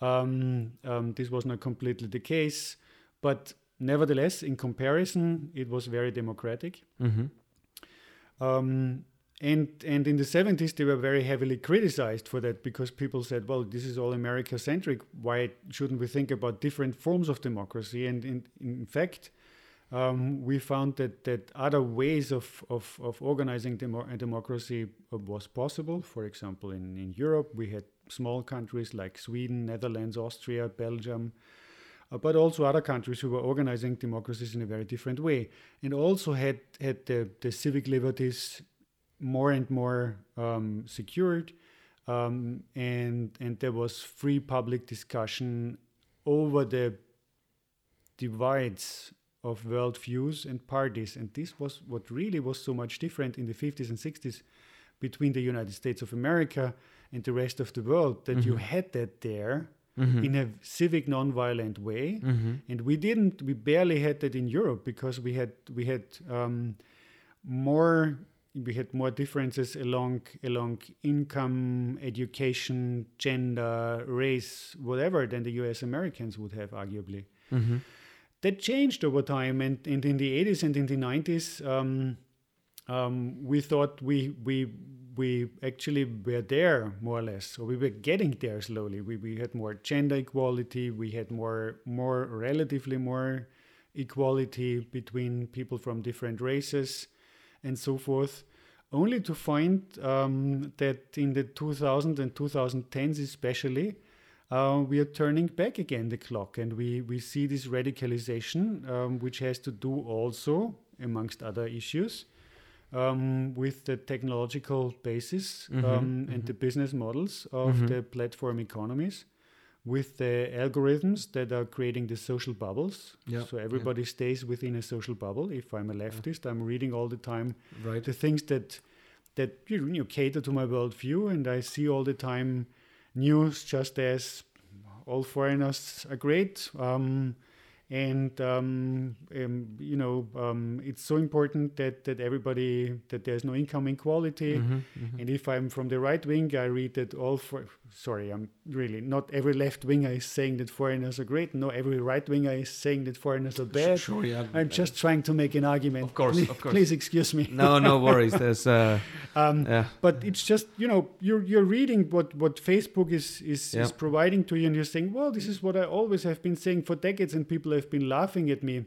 S2: um, um, this was not completely the case, but nevertheless, in comparison, it was very democratic.
S1: hmm
S2: Um, and and in the 70s, they were very heavily criticized for that because people said, "Well, this is all America-centric. Why shouldn't we think about different forms of democracy?" And in, in fact, um, we found that that other ways of of, of organizing demo- democracy uh, was possible. For example, in in Europe, we had small countries like Sweden, Netherlands, Austria, Belgium. uh, But also other countries who were organizing democracies in a very different way, and also had had the, the civic liberties more and more um, secured, um, and and there was free public discussion over the divides of world views and parties, and this was what really was so much different in the 50s and 60s between the United States of America and the rest of the world that you
S1: Mhm.
S2: had that there
S1: hmm
S2: in a civic non-violent way.
S1: Hmm
S2: and we didn't we barely had that in europe because we had we had um, more we had more differences along along income education gender race whatever than the us americans would have arguably.
S1: Hmm
S2: that changed over time and, and in the 80s and in the 90s um, um, we thought we we we actually were there more or less. So we were getting there slowly. We, we had more gender equality. We had more more relatively more equality between people from different races and so forth only to find um, that in the 2000s and 2010s especially, uh, we are turning back again the clock and we, we see this radicalization, um, which has to do also, amongst other issues, um, with the technological basis
S1: Mhm,
S2: um, and
S1: mhm.
S2: the business models of
S1: Mhm.
S2: the platform economies, with the algorithms that are creating the social bubbles. So everybody stays within a social bubble. If I'm a leftist, I'm reading all the time
S1: Right.
S2: the things that that you know, cater to my worldview, and I see all the time news just as all foreigners are great. Um, and um, um, you know, um, it's so important that that everybody that there's no income inequality.
S1: Mhm, mhm.
S2: And if I'm from the right wing, I read that all for sorry, I'm really not every left winger is saying that foreigners are great. No, every right winger is saying that foreigners are bad.
S1: Sure, yeah.
S2: I'm just trying to make an argument.
S1: Of course,
S2: please,
S1: of course.
S2: please excuse me.
S1: No, no worries. There's uh,
S2: Um,
S1: yeah.
S2: but it's just you know you're you're reading what what Facebook is is,
S1: Yeah.
S2: is providing to you, and you're saying, well, this is what I always have been saying for decades, and people have been laughing at me,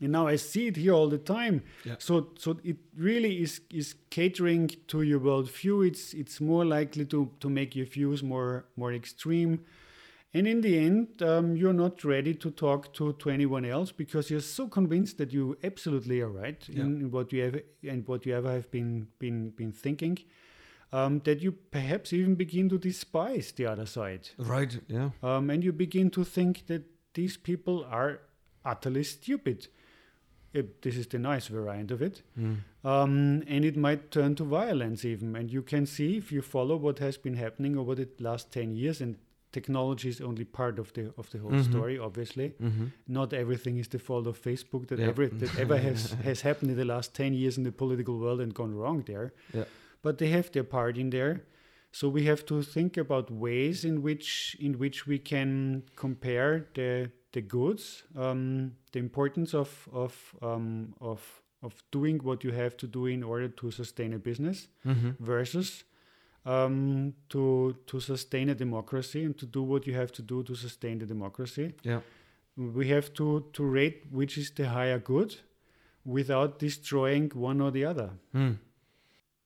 S2: and now I see it here all the time.
S1: Yeah.
S2: So so it really is is catering to your worldview. It's it's more likely to to make your views more more extreme. And in the end, um, you're not ready to talk to, to anyone else because you're so convinced that you absolutely are right
S1: Yeah.
S2: in, in what you have and what you ever have been been been thinking, um, that you perhaps even begin to despise the other side,
S1: Right. Yeah.
S2: um, and you begin to think that these people are utterly stupid. Uh, this is the nice variant of it.
S1: Mm.
S2: Um, and it might turn to violence even. And you can see if you follow what has been happening over the last 10 years, and technology is only part of the of the whole
S1: Mhm.
S2: story, obviously.
S1: hmm
S2: Not everything is the fault of Facebook that
S1: Yeah.
S2: ever that ever has, has happened in the last 10 years in the political world and gone wrong there.
S1: Yeah.
S2: But they have their part in there. So we have to think about ways in which in which we can compare the the goods, um, the importance of of um, of of doing what you have to do in order to sustain a business
S1: hmm
S2: versus um, to to sustain a democracy and to do what you have to do to sustain the democracy.
S1: Yeah.
S2: We have to to rate which is the higher good without destroying one or the other.
S1: Hmm.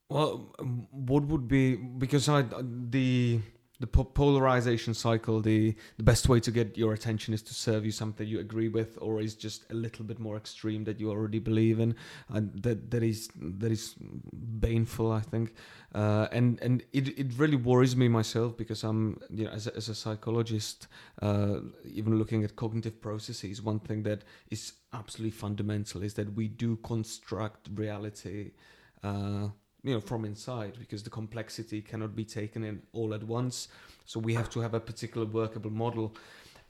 S1: Well, um, what would be because I the the polarization cycle the the best way to get your attention is to serve you something you agree with or is just a little bit more extreme that you already believe in and that that is that is baneful I think. Uh, and and it, it really worries me myself because I'm you know as a, as a psychologist uh, even looking at cognitive processes one thing that is absolutely fundamental is that we do construct reality uh, you know from inside because the complexity cannot be taken in all at once. So we have to have a particular workable model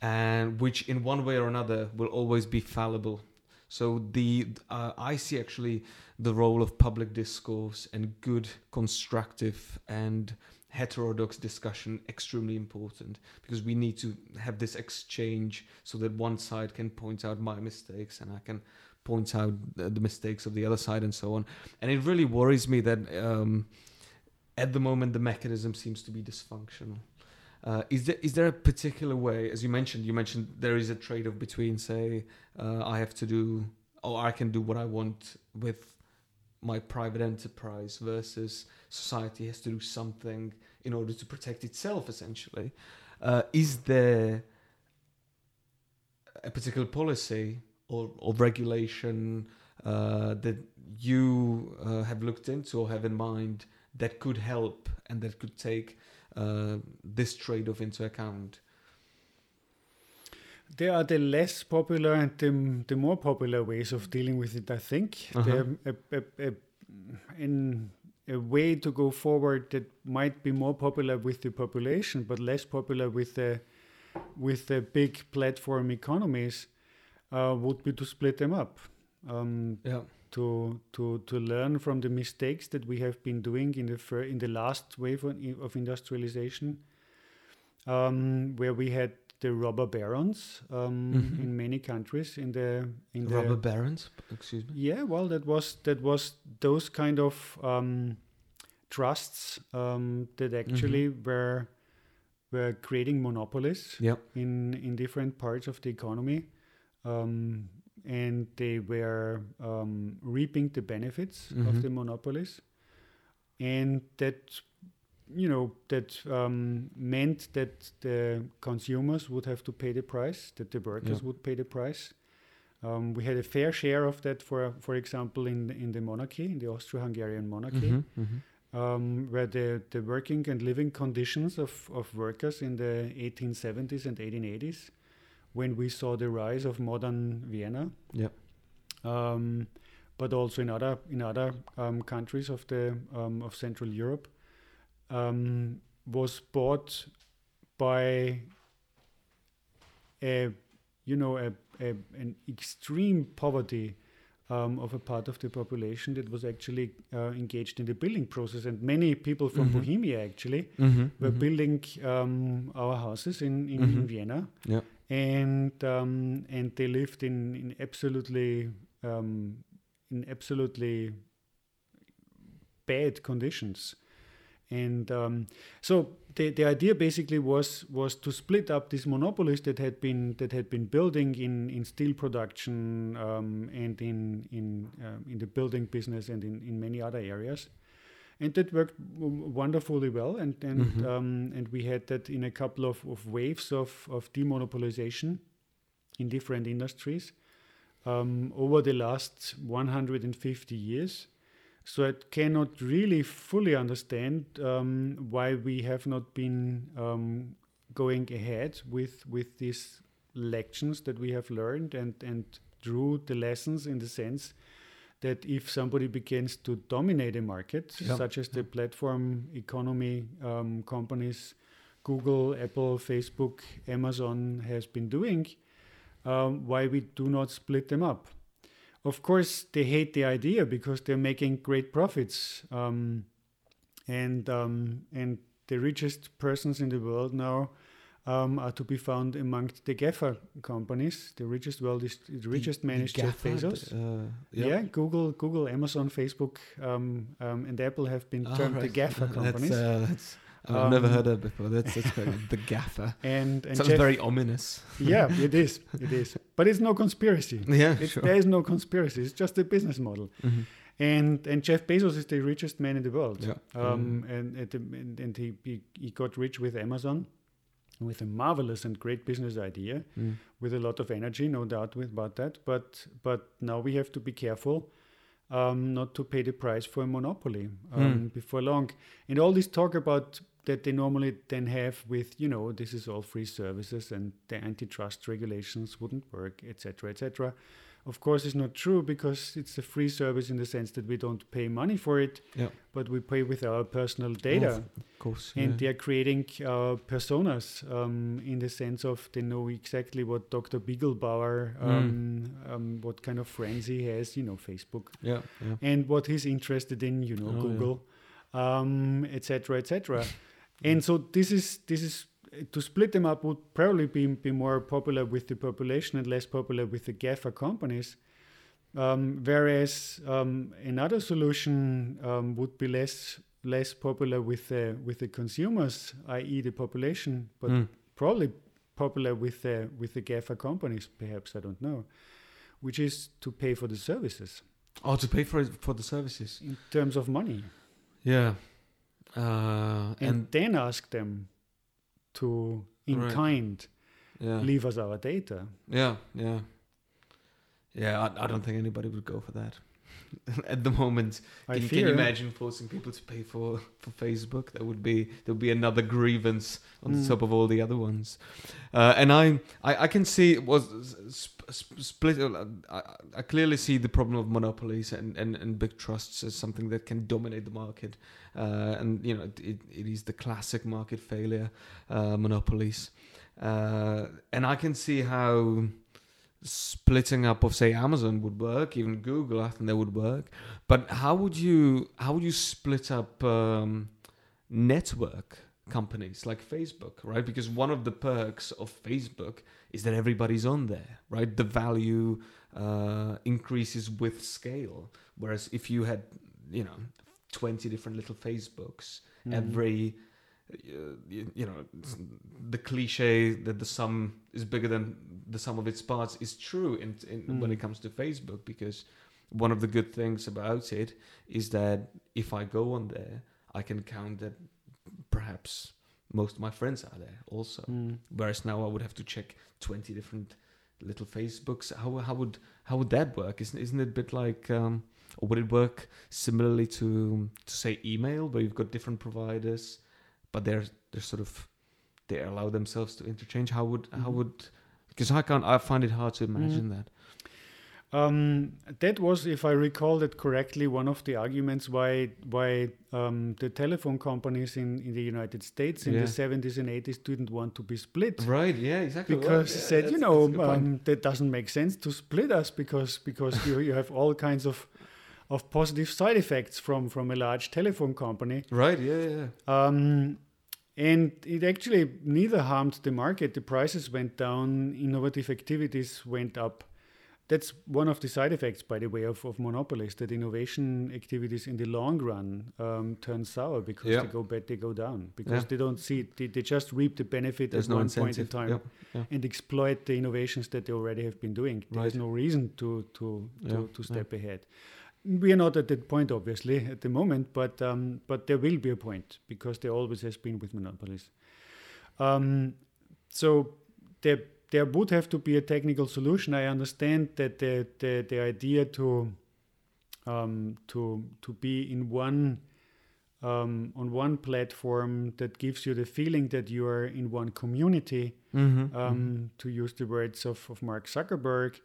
S1: and which in one way or another will always be fallible. So the uh, i see actually the role of public discourse and good constructive and heterodox discussion extremely important because we need to have this exchange so that one side can point out my mistakes and i can point out the, mistakes of the other side and so on. And it really worries me that um, at the moment the mechanism seems to be dysfunctional. Uh, is there is there a particular way as you mentioned you mentioned there is a trade-off between say uh, i have to do or i can do what i want with my private enterprise versus society has to do something in order to protect itself essentially. Uh, is there a particular policy or, or regulation uh, that you uh, have looked into or have in mind that could help and that could take uh, this trade-off into account?
S2: There are the less popular and the, the more popular ways of dealing with it, I think.
S1: Uh-huh.
S2: The- a, a, a, in a way to go forward that might be more popular with the population, but less popular with the with the big platform economies, uh, would be to split them up. Um,
S1: Yeah.
S2: to to to learn from the mistakes that we have been doing in the fir- in the last wave of of industrialization, um, where we had the robber barons um,
S1: Mhm.
S2: in many countries in the in the
S1: Robber barons, excuse me.
S2: yeah well that was that was those kind of um, trusts um, that actually were were creating monopolies
S1: Yep.
S2: in in different parts of the economy, um, and they were um, reaping the benefits
S1: Mhm.
S2: of the monopolies. and that you know that um, meant that the consumers would have to pay the price, that the workers
S1: Yeah.
S2: would pay the price. Um, we had a fair share of that, for for example, in in the monarchy, in the Austro-Hungarian monarchy,
S1: Mhm, mhm.
S2: um, where the, the working and living conditions of, of workers in the 1870s and 1880s, when we saw the rise of modern Vienna,
S1: Yep.
S2: um, but also in other in other um, countries of the um, of Central Europe, um, was bought by a you know a, a an extreme poverty um, of a part of the population that was actually uh, engaged in the building process, and many people from
S1: Mhm.
S2: Bohemia actually
S1: Mhm,
S2: were
S1: mhm.
S2: building um, our houses in in, in
S1: Mhm.
S2: Vienna
S1: Yeah.
S2: And um, and they lived in in absolutely um, in absolutely bad conditions. And um, so the, the idea basically was was to split up these monopolies that had been that had been building in, in steel production um, and in in um, in the building business and in, in many other areas and that worked wonderfully well and and
S1: Mhm.
S2: um, and we had that in a couple of, of waves of of demonopolization in different industries um, over the last 150 years so I cannot really fully understand um, why we have not been um, going ahead with with these lections that we have learned and and drew the lessons in the sense that if somebody begins to dominate a market,
S1: Yeah.
S2: such as the platform economy um, companies, Google, Apple, Facebook, Amazon has been doing, um, why we do not split them up. Of course, they hate the idea because they're making great profits, um, and um, and the richest persons in the world now um, are to be found amongst the GAFA companies. The richest world is the richest man is Jeff Bezos.
S1: Uh,
S2: Yeah. Google, Google, Amazon, Facebook, um, um, and Apple have been
S1: Oh,
S2: termed the
S1: right.
S2: GAFA companies.
S1: That's, uh, that's, I've never
S2: Um,
S1: heard that before. That's, that's the gaffer.
S2: and and
S1: Sounds
S2: Jeff,
S1: very ominous.
S2: yeah, it is, it is. But it's no conspiracy.
S1: Yeah,
S2: It,
S1: sure.
S2: There is no conspiracy. It's just a business model.
S1: Mhm.
S2: And and Jeff Bezos is the richest man in the world.
S1: Yeah.
S2: Um, and and, and he, he he got rich with Amazon, with a marvelous and great business idea,
S1: Mm.
S2: with a lot of energy, no doubt with about that. But but now we have to be careful. Um, not to pay the price for a monopoly um,
S1: Hmm.
S2: before long, and all this talk about that they normally then have with you know this is all free services and the antitrust regulations wouldn't work, etc., etc. Of course, it's not true because it's a free service in the sense that we don't pay money for it,
S1: Yeah.
S2: but we pay with our personal data
S1: Of course.
S2: and
S1: yeah.
S2: they are creating uh, personas um, in the sense of they know exactly what Dr. Biegelbauer,
S1: Mm.
S2: um, um, what kind of friends he has, you know, Facebook,
S1: yeah, yeah.
S2: and what he's interested in, you know,
S1: Oh, yeah.
S2: Google, um, etc., etc. and so this is this is to split them up would probably be, be more popular with the population and less popular with the GAFA companies. Um, whereas um, another solution um, would be less less popular with the with the consumers, i.e., the population, but
S1: Mm.
S2: probably popular with the with the GAFA companies. Perhaps I don't know, which is to pay for the services
S1: Oh, to pay for it, for the services.
S2: in terms of money,
S1: Yeah. Uh,
S2: and,
S1: and
S2: then ask them to, in
S1: Right.
S2: kind,
S1: yeah,
S2: leave us our data.
S1: yeah, yeah, yeah. I, I don't think anybody would go for that at the moment. Can, you-
S2: fear.
S1: can you imagine forcing people to pay for for Facebook? That would be there would be another grievance on
S2: Mm.
S1: the top of all the other ones. Uh, and I, I I can see it was split. uh, I, I clearly see the problem of monopolies and, and, and big trusts as something that can dominate the market. Uh, and you know it, it, it is the classic market failure uh, monopolies. Uh, and I can see how splitting up of say Amazon would work, even Google. I think that would work. But how would you how would you split up um, network companies like Facebook, right? Because one of the perks of Facebook is that everybody's on there, right? The value uh, increases with scale. Whereas if you had, you know, twenty different little Facebooks,
S2: Mm.
S1: every uh, you, you know the cliche that the sum is bigger than the sum of its parts is true in, in when
S2: Mm.
S1: it comes to Facebook because one of the good things about it is that if I go on there, I can count that perhaps most of my friends are there also.
S2: Mm.
S1: Whereas now I would have to check twenty different little Facebooks. How how would how would that work? Isn't isn't it a bit like um, or would it work similarly to to say email where you've got different providers, but they're they're sort of they allow themselves to interchange? How would how
S2: Mhm.
S1: would because I can't I find it hard to imagine that.
S2: Um, that was, if I recall it correctly, one of the arguments why why um, the telephone companies in, in the United States in
S1: Yeah.
S2: the 70s and 80s didn't want to be split.
S1: Right? Yeah, exactly. Well,
S2: because
S1: yeah,
S2: they said, you know,
S1: that's a good point.
S2: um, that doesn't make sense to split us because because you, you have all kinds of of positive side effects from from a large telephone company.
S1: right? Yeah, yeah, yeah.
S2: Um, and it actually neither harmed the market. The prices went down, innovative activities went up. That's one of the side effects, by the way, of, of monopolies. That innovation activities in the long run um, turn sour because
S1: Yeah.
S2: they go bad, they go down because
S1: Yeah.
S2: they don't see it. They, they just reap the benefit
S1: There's
S2: at
S1: no
S2: one
S1: incentive.
S2: point in time
S1: yeah.
S2: and exploit the innovations that they already have been doing. There's
S1: Right.
S2: no reason to to to, to step ahead. We are not at that point, obviously, at the moment, but um, but there will be a point because there always has been with monopolies. Um, so there there would have to be a technical solution. I understand that the the, the idea to um, to to be in one um, on one platform that gives you the feeling that you are in one community
S1: Mm-hmm.
S2: um, to use the words of, of Mark Zuckerberg,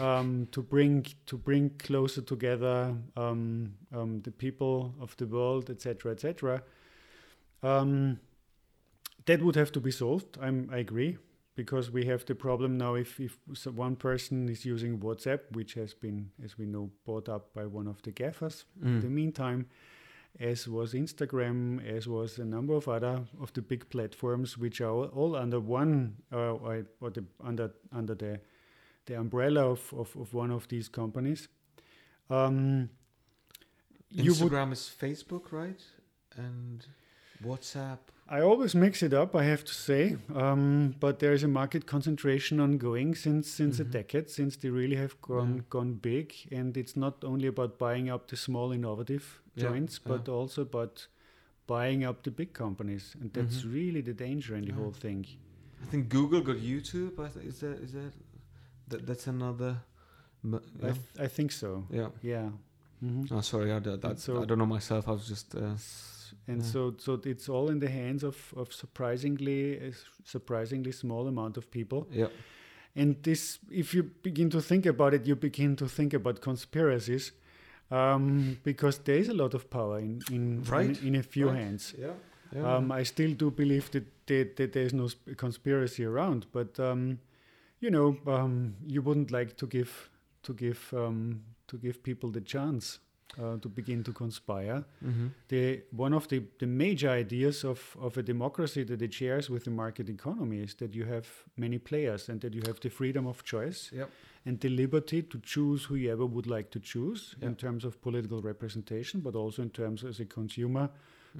S2: um, to bring to bring closer together um, um, the people of the world, etc., etc. Um, that would have to be solved. I'm, I agree because we have the problem now. If if one person is using WhatsApp, which has been, as we know, bought up by one of the GAFAs, in the
S1: Mm.
S2: meantime, as was Instagram, as was a number of other of the big platforms, which are all, all under one uh, or, or the, under under the the umbrella of, of, of one of these companies. Um,
S1: Instagram is Facebook, right? And WhatsApp.
S2: I always mix it up, I have to say, um, but there is a market concentration ongoing since since
S1: Mhm.
S2: a decade, since they really have gone
S1: Yeah.
S2: gone big, and it's not only about buying up the small innovative
S1: Yeah,
S2: joints,
S1: yeah.
S2: but also about buying up the big companies, and that's
S1: Mhm.
S2: really the danger in the
S1: Yeah.
S2: whole thing.
S1: I think Google got YouTube. I th- is that is that, that that's another. m-
S2: I,
S1: Yeah.
S2: th- I think so.
S1: yeah.
S2: Yeah. Mhm.
S1: Oh, sorry. I, d- that,
S2: so-
S1: I don't know myself. I was just. Uh,
S2: and
S1: Yeah.
S2: so so it's all in the hands of of surprisingly a surprisingly small amount of people.
S1: yeah.
S2: And this, if you begin to think about it, you begin to think about conspiracies, um, because there is a lot of power in in
S1: Right,
S2: in, in a few
S1: right.
S2: hands.
S1: Yeah. Yeah.
S2: Um, I still do believe that, that, that there's no sp- conspiracy around, but um, you know, um, you wouldn't like to give to give um, to give people the chance uh, to begin to conspire.
S1: hmm
S2: The one of the, the major ideas of, of a democracy that it shares with the market economy is that you have many players and that you have the freedom of choice
S1: Yep.
S2: and the liberty to choose who you ever would like to choose in terms of political representation, but also in terms as a consumer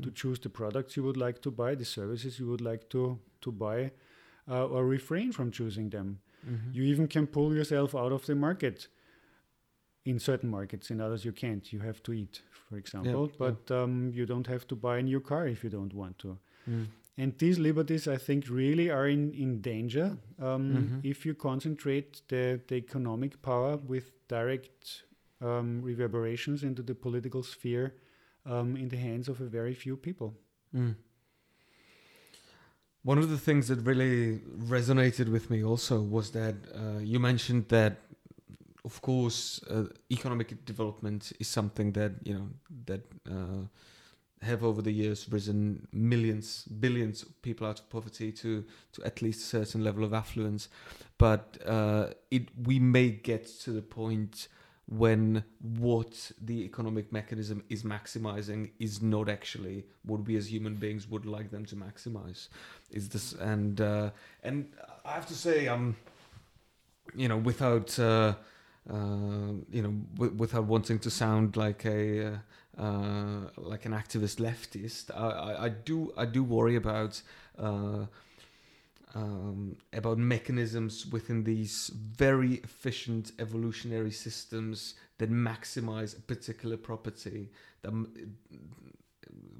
S2: to
S1: Mm.
S2: choose the products you would like to buy, the services you would like to to buy, uh, or refrain from choosing them.
S1: Mhm.
S2: You even can pull yourself out of the market. In certain markets, in others you can't. You have to eat, for example,
S1: yeah.
S2: but um, you don't have to buy a new car if you don't want to.
S1: Mm.
S2: And these liberties, I think, really are in, in danger um,
S1: Mhm.
S2: if you concentrate the, the economic power with direct um, reverberations into the political sphere um, in the hands of a very few people.
S1: Mm. One of the things that really resonated with me also was that uh, you mentioned that, of course, uh, economic development is something that you know that uh, have over the years risen millions, billions of people out of poverty to to at least a certain level of affluence, but uh, it we may get to the point when what the economic mechanism is maximizing is not actually what we as human beings would like them to maximize. Is this and uh, and i have to say i'm you know without uh, you know w- without wanting to sound like a uh, uh, like an activist leftist I, I, I do I do worry about uh, um, about mechanisms within these very efficient evolutionary systems that maximize a particular property that,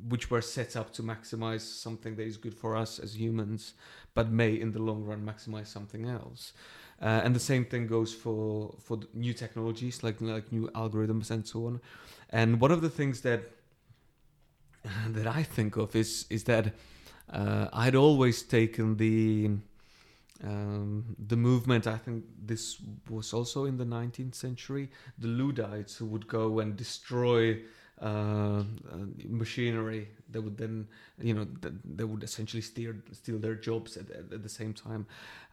S1: which were set up to maximize something that is good for us as humans, but may in the long run maximize something else. Uh, and the same thing goes for for new technologies like like new algorithms and so on. And one of the things that that I think of is is that uh, I'd always taken the um, the movement. I think this was also in the 19th century. The Luddites who would go and destroy uh, machinery that would then, you know, that, that would essentially steal steal their jobs at, at, at the same time.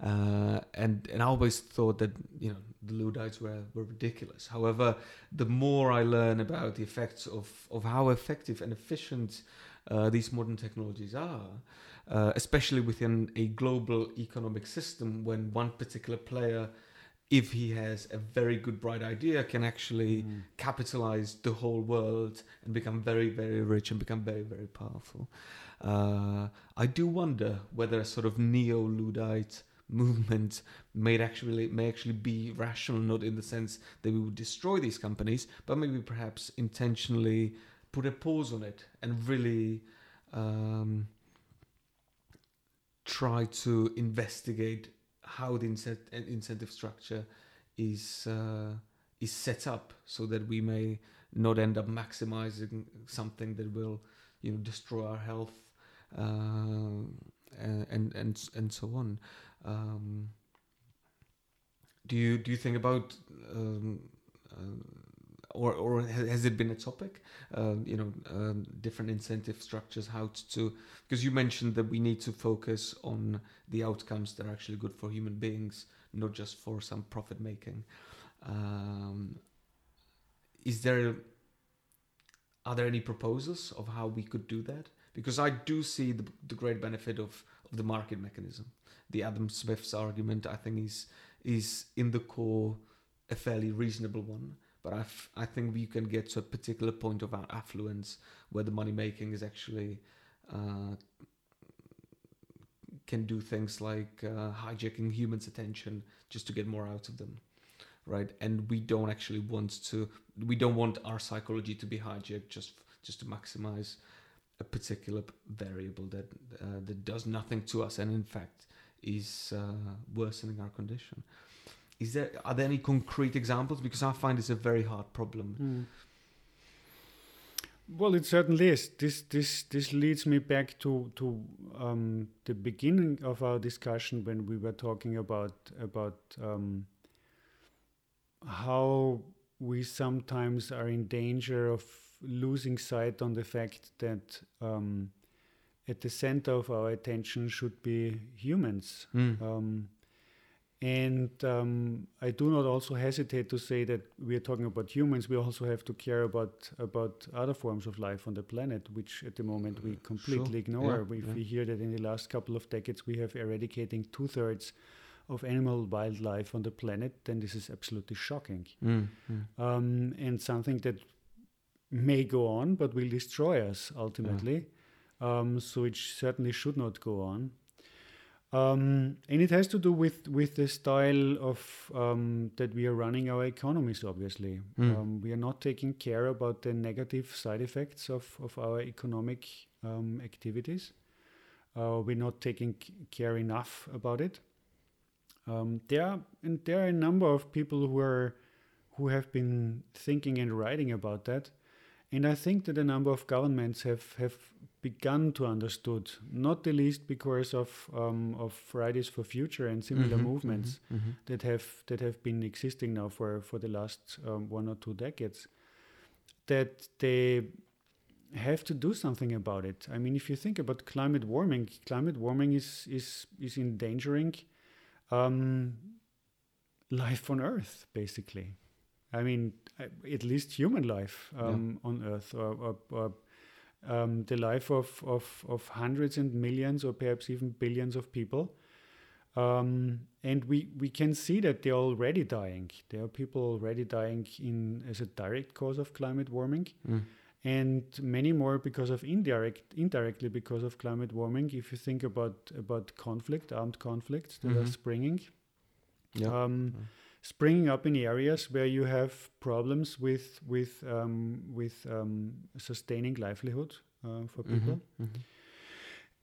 S1: Uh, and and I always thought that you know the Luddites were, were ridiculous. However, the more I learn about the effects of of how effective and efficient uh, these modern technologies are, uh, especially within a global economic system, when one particular player if he has a very good bright idea can actually mm. capitalize the whole world and become very very rich and become very very powerful uh, i do wonder whether a sort of neo-luddite movement may actually may actually be rational not in the sense that we would destroy these companies but maybe perhaps intentionally put a pause on it and really um, try to investigate how the incentive structure is uh, is set up so that we may not end up maximizing something that will you know destroy our health uh, and and and so on. Um, do you do you think about um, uh, or or has it been a topic? Um, you know, um, different incentive structures, how to because you mentioned that we need to focus on the outcomes that are actually good for human beings, not just for some profit making. Um, is there are there any proposals of how we could do that? Because I do see the, the great benefit of, of the market mechanism. The Adam Smith's argument, I think, is is in the core a fairly reasonable one but I, f- I think we can get to a particular point of our affluence where the money making is actually uh, can do things like uh, hijacking humans' attention just to get more out of them, right? And we don't actually want to. We don't want our psychology to be hijacked just just to maximize a particular variable that uh, that does nothing to us and in fact is uh, worsening our condition. Is there are there any concrete examples? Because I find it's a very hard problem.
S2: Mm. Well, it certainly is. This this this leads me back to to um, the beginning of our discussion when we were talking about about um, how we sometimes are in danger of losing sight on the fact that um, at the center of our attention should be humans. Mm. And um, I do not also hesitate to say that we are talking about humans. We also have to care about about other forms of life on the planet, which at the moment we completely sure. ignore. Yeah, we, yeah. we hear that in the last couple of decades we have eradicating two thirds of animal wildlife on the planet, then this is absolutely shocking. Mm, mm. Um, and something that may go on but will destroy us ultimately. Um, so it certainly should not go on. Um, and it has to do with, with the style of um, that we are running our economies. Obviously, mm. um, we are not taking care about the negative side effects of, of our economic um, activities. Uh, we're not taking care enough about it. Um, there, are, and there are a number of people who are who have been thinking and writing about that. And I think that a number of governments have, have begun to understood, not the least because of um, of Fridays for Future and similar mm-hmm, movements mm-hmm, mm-hmm. that have that have been existing now for for the last um, one or two decades, that they have to do something about it. I mean, if you think about climate warming, climate warming is is is endangering um, life on Earth, basically. I mean, at least human life um, yeah. on Earth, or, or, or um, the life of, of, of hundreds and millions, or perhaps even billions of people. Um, and we, we can see that they're already dying. There are people already dying in as a direct cause of climate warming. Mm. and many more because of indirect indirectly because of climate warming if you think about about conflict armed conflicts that are
S1: Mhm.
S2: springing
S1: Yeah.
S2: um,
S1: Yeah.
S2: Springing up in areas where you have problems with with um, with um, sustaining livelihood uh, for people
S1: Mhm, mhm.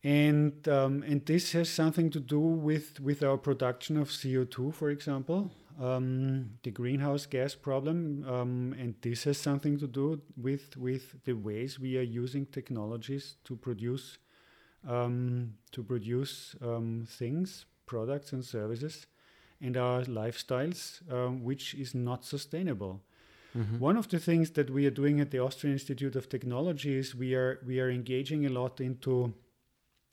S2: and um, and this has something to do with with our production of CO2, for example, um, the greenhouse gas problem, um, and this has something to do with with the ways we are using technologies to produce um, to produce um, things, products, and services, and our lifestyles, um, which is not sustainable.
S1: Mhm.
S2: One of the things that we are doing at the Austrian Institute of Technology is we are we are engaging a lot into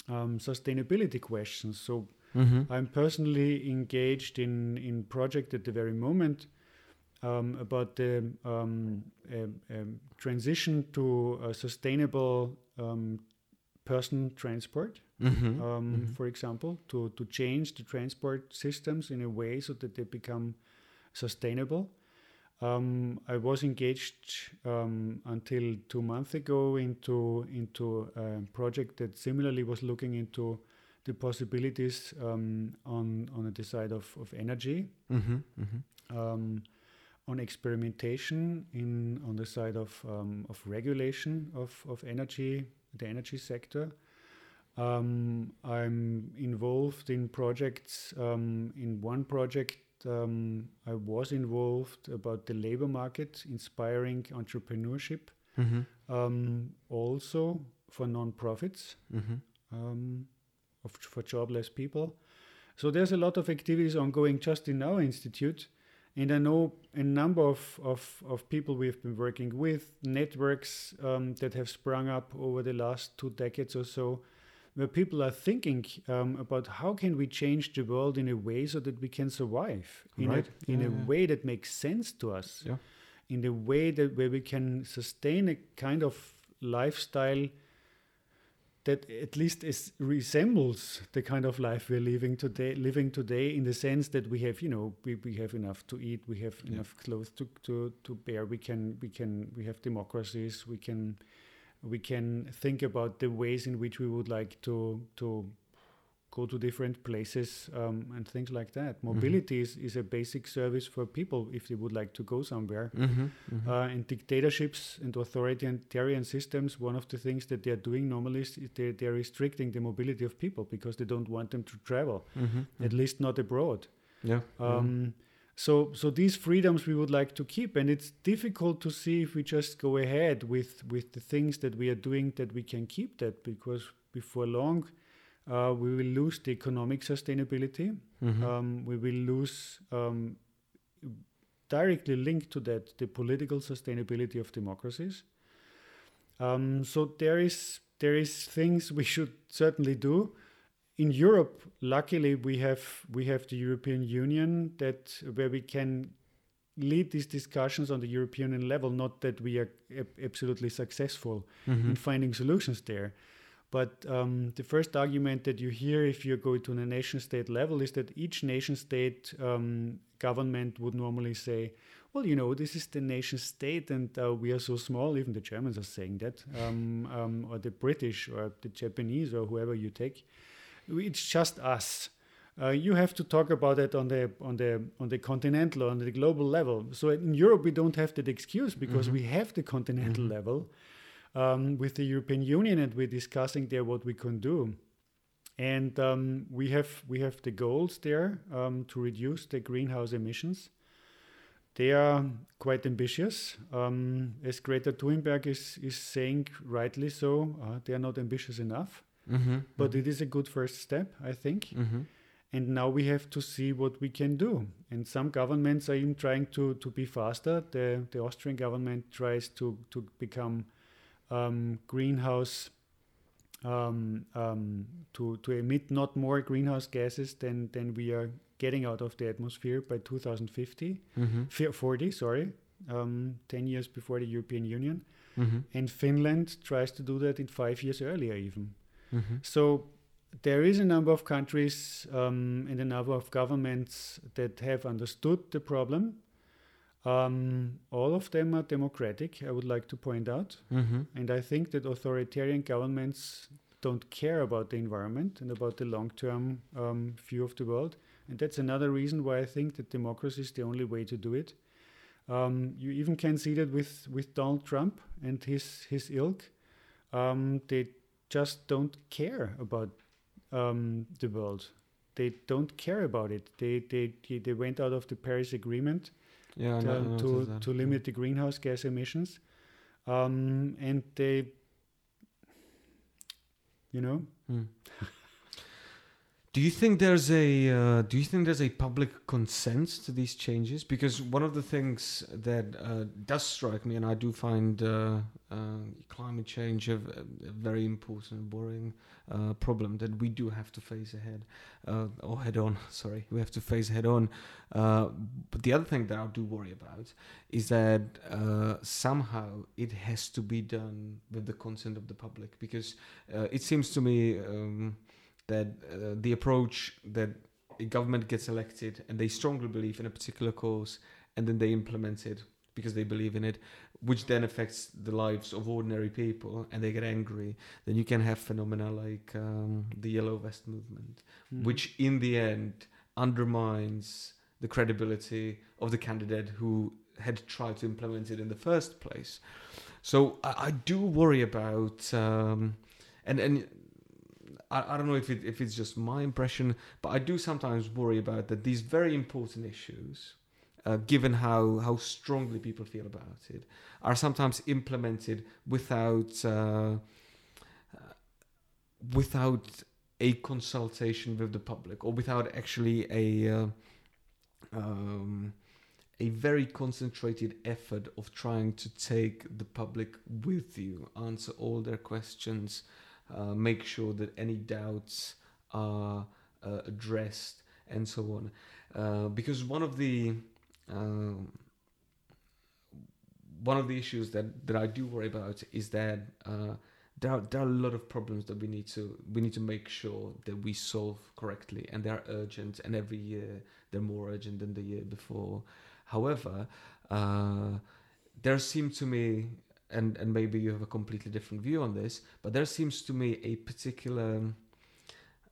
S2: um, sustainability questions. So
S1: Mhm.
S2: I'm personally engaged in in project at the very moment um, about the um, um, um, transition to a sustainable um, person transport.
S1: Mhm.
S2: Um,
S1: Mhm.
S2: For example, to to change the transport systems in a way so that they become sustainable. Um, I was engaged um, until two months ago into into a project that similarly was looking into the possibilities um, on on the side of, of energy,
S1: Mhm. Mhm.
S2: um, on experimentation in on the side of um, of regulation of, of energy, the energy sector. Um, I'm involved in projects. Um, in one project, um, I was involved about the labor market, inspiring entrepreneurship,
S1: Mhm.
S2: um, also for non-profits
S1: Mhm.
S2: um, of, for jobless people. So there's a lot of activities ongoing just in our institute. And I know a number of, of, of people we've been working with, networks um, that have sprung up over the last two decades or so, where people are thinking um, about how can we change the world in a way so that we can survive, in,
S1: Right.
S2: a, in
S1: Yeah,
S2: a
S1: yeah.
S2: way that makes sense to us,
S1: Yeah.
S2: in a way that where we can sustain a kind of lifestyle that at least is, resembles the kind of life we're living today living today in the sense that we have you know we, we have enough to eat we have
S1: Yeah.
S2: enough clothes to, to, to bear we can we can we have democracies we can we can think about the ways in which we would like to to go to different places um, and things like that mobility is, is a basic service for people if they would like to go somewhere
S1: Mhm. Mhm.
S2: uh, and dictatorships and authoritarian systems, one of the things that they're doing normally is they, they're restricting the mobility of people because they don't want them to travel,
S1: Mhm.
S2: at
S1: Mhm.
S2: least not abroad.
S1: Yeah.
S2: Um, so, so these freedoms we would like to keep, and it's difficult to see if we just go ahead with with the things that we are doing that we can keep that because before long uh, we will lose the economic sustainability
S1: Mhm.
S2: um, we will lose um, directly linked to that the political sustainability of democracies. Um, so there is there is things we should certainly do. In Europe, luckily we have we have the European Union that where we can lead these discussions on the European level. Not that we are ab- absolutely successful in
S1: Mhm.
S2: finding solutions there. But um, the first argument that you hear if you go to the nation state level is that each nation state um, government would normally say, well, you know, this is the nation state and uh, we are so small. Even the Germans are saying that, um, um, or the British or the Japanese or whoever you take. It's just us. Uh, you have to talk about it on the on the on the continental on the global level. So in Europe we don't have that excuse because
S1: Mhm.
S2: we have the continental
S1: Mhm.
S2: level um, with the European Union, and we're discussing there what we can do. And um, we have we have the goals there um, to reduce the greenhouse emissions. They are quite ambitious. Um, as Greta Thunberg is, is saying rightly so, uh, they are not ambitious enough.
S1: Mhm.
S2: But it is a good first step, I think.
S1: Mhm.
S2: And now we have to see what we can do. And some governments are even trying to, to be faster. The, the Austrian government tries to, to become um, greenhouse, um, um, to, to emit not more greenhouse gases than, than we are getting out of the atmosphere by 2050,
S1: Mhm.
S2: 40, sorry, um, 10 years before the European Union.
S1: Mhm.
S2: And Finland tries to do that in five years earlier, even.
S1: Mhm.
S2: So there is a number of countries um, and a number of governments that have understood the problem. Um, all of them are democratic, I would like to point out.
S1: Mm-hmm.
S2: And I think that authoritarian governments don't care about the environment and about the long term um, view of the world. And that's another reason why I think that democracy is the only way to do it. Um, you even can see that with, with Donald Trump and his, his ilk. Um, they just don't care about um, the world. They don't care about it. They, they, they went out of the Paris Agreement
S1: Yeah,
S2: to,
S1: know- I noticed
S2: to, limit the greenhouse gas emissions. Um, and they, you know,
S1: Hmm. Do you think there's a uh, do you think there's a public consent to these changes? Because one of the things that uh, does strike me, and I do find uh, uh, climate change a, a very important, worrying uh, problem that we do have to face ahead uh, or head on. Sorry, we have to face head on. But the other thing that I do worry about is that somehow it has to be done with the consent of the public, because it seems to me. Um, that uh, the approach that a government gets elected and they strongly believe in a particular cause and then they implement it because they believe in it, which then affects the lives of ordinary people and they get angry, then you can have phenomena like um, the yellow vest movement,
S2: mm,
S1: which in the end undermines the credibility of the candidate who had tried to implement it in the first place. So I, I do worry about, um, and and I, I don't know if it if it's just my impression, but I do sometimes worry about that these very important issues, uh, given how how strongly people feel about it, are sometimes implemented without uh, uh, without a consultation with the public or without actually a uh, um, a very concentrated effort of trying to take the public with you, answer all their questions, uh, make sure that any doubts are uh, addressed, and so on. Uh, because one of the um, one of the issues that, that I do worry about is that uh, there are, there are a lot of problems that we need to we need to make sure that we solve correctly, and they are urgent. And every year they're more urgent than the year before. However, uh, there seems to me, and and maybe you have a completely different view on this, but there seems to me a particular.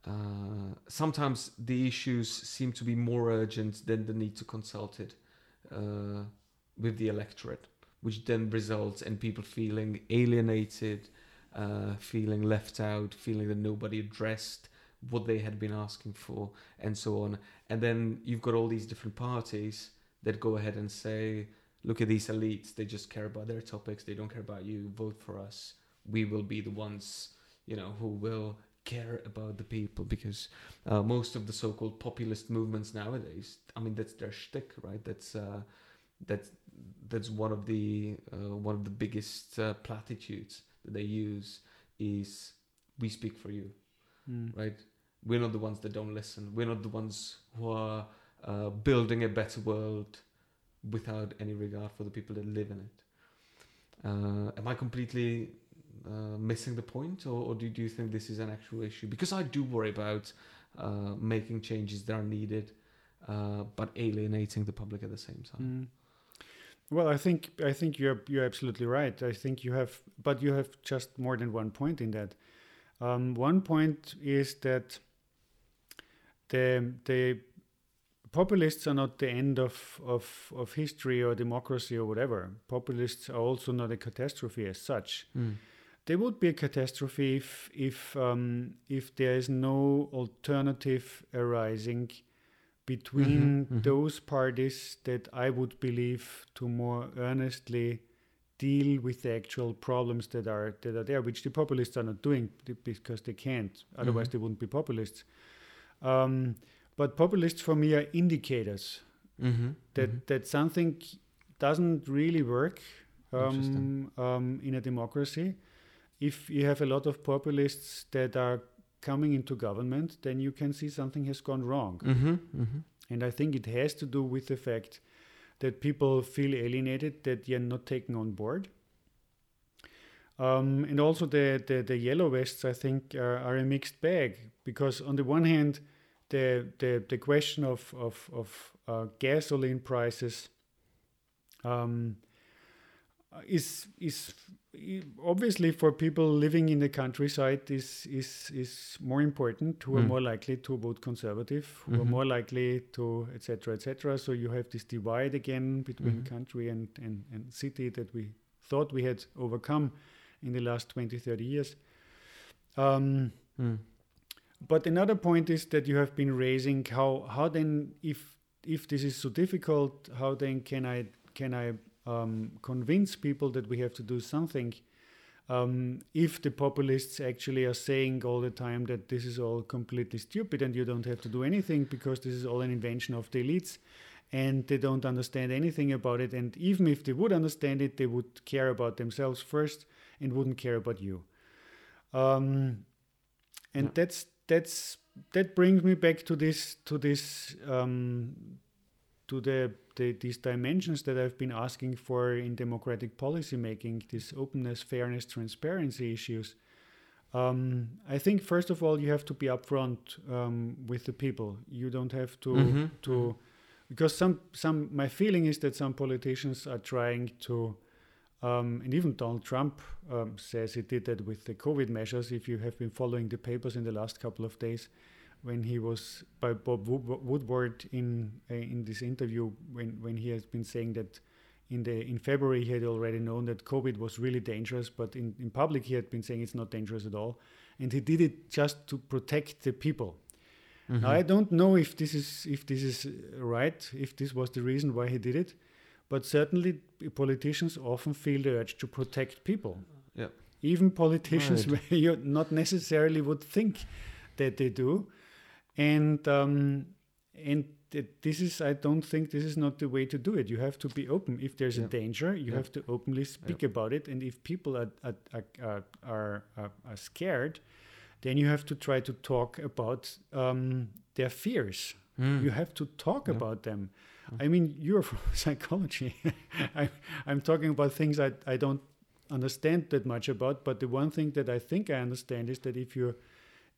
S1: Uh, sometimes the issues seem to be more urgent than the need to consult it uh, with the electorate, which then results in people feeling alienated, uh, feeling left out, feeling that nobody addressed what they had been asking for, and so on. And then you've got all these different parties that go ahead and say, look at these elites, they just care about their topics, they don't care about you, vote for us. We will be the ones, you know, who will care about the people because uh, most of the so-called populist movements nowadays, I mean, that's their shtick, right? That's uh, that's that's one of the uh, one of the biggest uh, platitudes that they use is we speak for you,
S2: mm,
S1: right? We're not the ones that don't listen. We're not the ones who are uh, building a better world without any regard for the people that live in it. Uh, am I completely uh, missing the point, or, or do, do you think this is an actual issue? Because I do worry about uh, making changes that are needed, uh, but alienating the public at the same time.
S2: mm. Well, I think I think you're you're absolutely right. I think you have, but you have just more than one point in that. Um, one point is that the the populists are not the end of, of, of history or democracy or whatever. Populists are also not a catastrophe as such.
S1: Mm.
S2: They would be a catastrophe if if um, if there is no alternative arising between
S1: Mhm, mhm.
S2: those parties that I would believe to more earnestly deal with the actual problems that are that are there, which the populists are not doing because they can't. Otherwise,
S1: Mhm.
S2: they wouldn't be populists. Um, but populists for me are indicators
S1: Mm-hmm.
S2: that that something doesn't really work um, um, in a democracy. If you have a lot of populists that are coming into government, then you can see something has gone wrong.
S1: Mm-hmm. Mm-hmm.
S2: And I think it has to do with the fact that people feel alienated, that they are not taken on board. Um, and also the, the, the yellow vests, I think, are, are a mixed bag because on the one hand, the the, the question of of, of uh, gasoline prices um, is is obviously for people living in the countryside is is is more important who are
S1: Mm.
S2: more likely to vote conservative who are
S1: Mhm.
S2: more likely to etc etc so you have this divide again between
S1: Mhm.
S2: country and, and and city that we thought we had overcome in the last 20 30 years um,
S1: Mm.
S2: But another point is that you have been raising how how then if if this is so difficult, how then can I can I um, convince people that we have to do something? Um, if the populists actually are saying all the time that this is all completely stupid and you don't have to do anything because this is all an invention of the elites and they don't understand anything about it, and even if they would understand it, they would care about themselves first and wouldn't care about you. Um, and
S1: Yeah.
S2: that's that's that brings me back to this to this um, to the, the these dimensions that I've been asking for in democratic policymaking, this openness, fairness, transparency issues. Um, I think first of all you have to be upfront um, with the people. You don't have to
S1: Mhm.
S2: to because some some my feeling is that some politicians are trying to um, and even Donald Trump um, says he did that with the COVID measures. If you have been following the papers in the last couple of days, when he was by Bob Woodward in uh, in this interview, when when he has been saying that in the in February he had already known that COVID was really dangerous, but in, in public he had been saying it's not dangerous at all, and he did it just to protect the people.
S1: Mhm.
S2: Now, I don't know if this is if this is uh, right, if this was the reason why he did it, but certainly politicians often feel the urge to protect people.
S1: Yep.
S2: Even politicians,
S1: Right.
S2: where you not necessarily would think that they do, and um, and this is I don't think this is not the way to do it. You have to be open. If there's a danger, you
S1: Yeah.
S2: have to openly speak about it. And if people are are, are, are, are, are scared, then you have to try to talk about um, their fears.
S1: Mm.
S2: You have to talk
S1: Yeah.
S2: about them. I mean, you're from psychology. I, I'm talking about things I, I don't understand that much about. But the one thing that I think I understand is that if you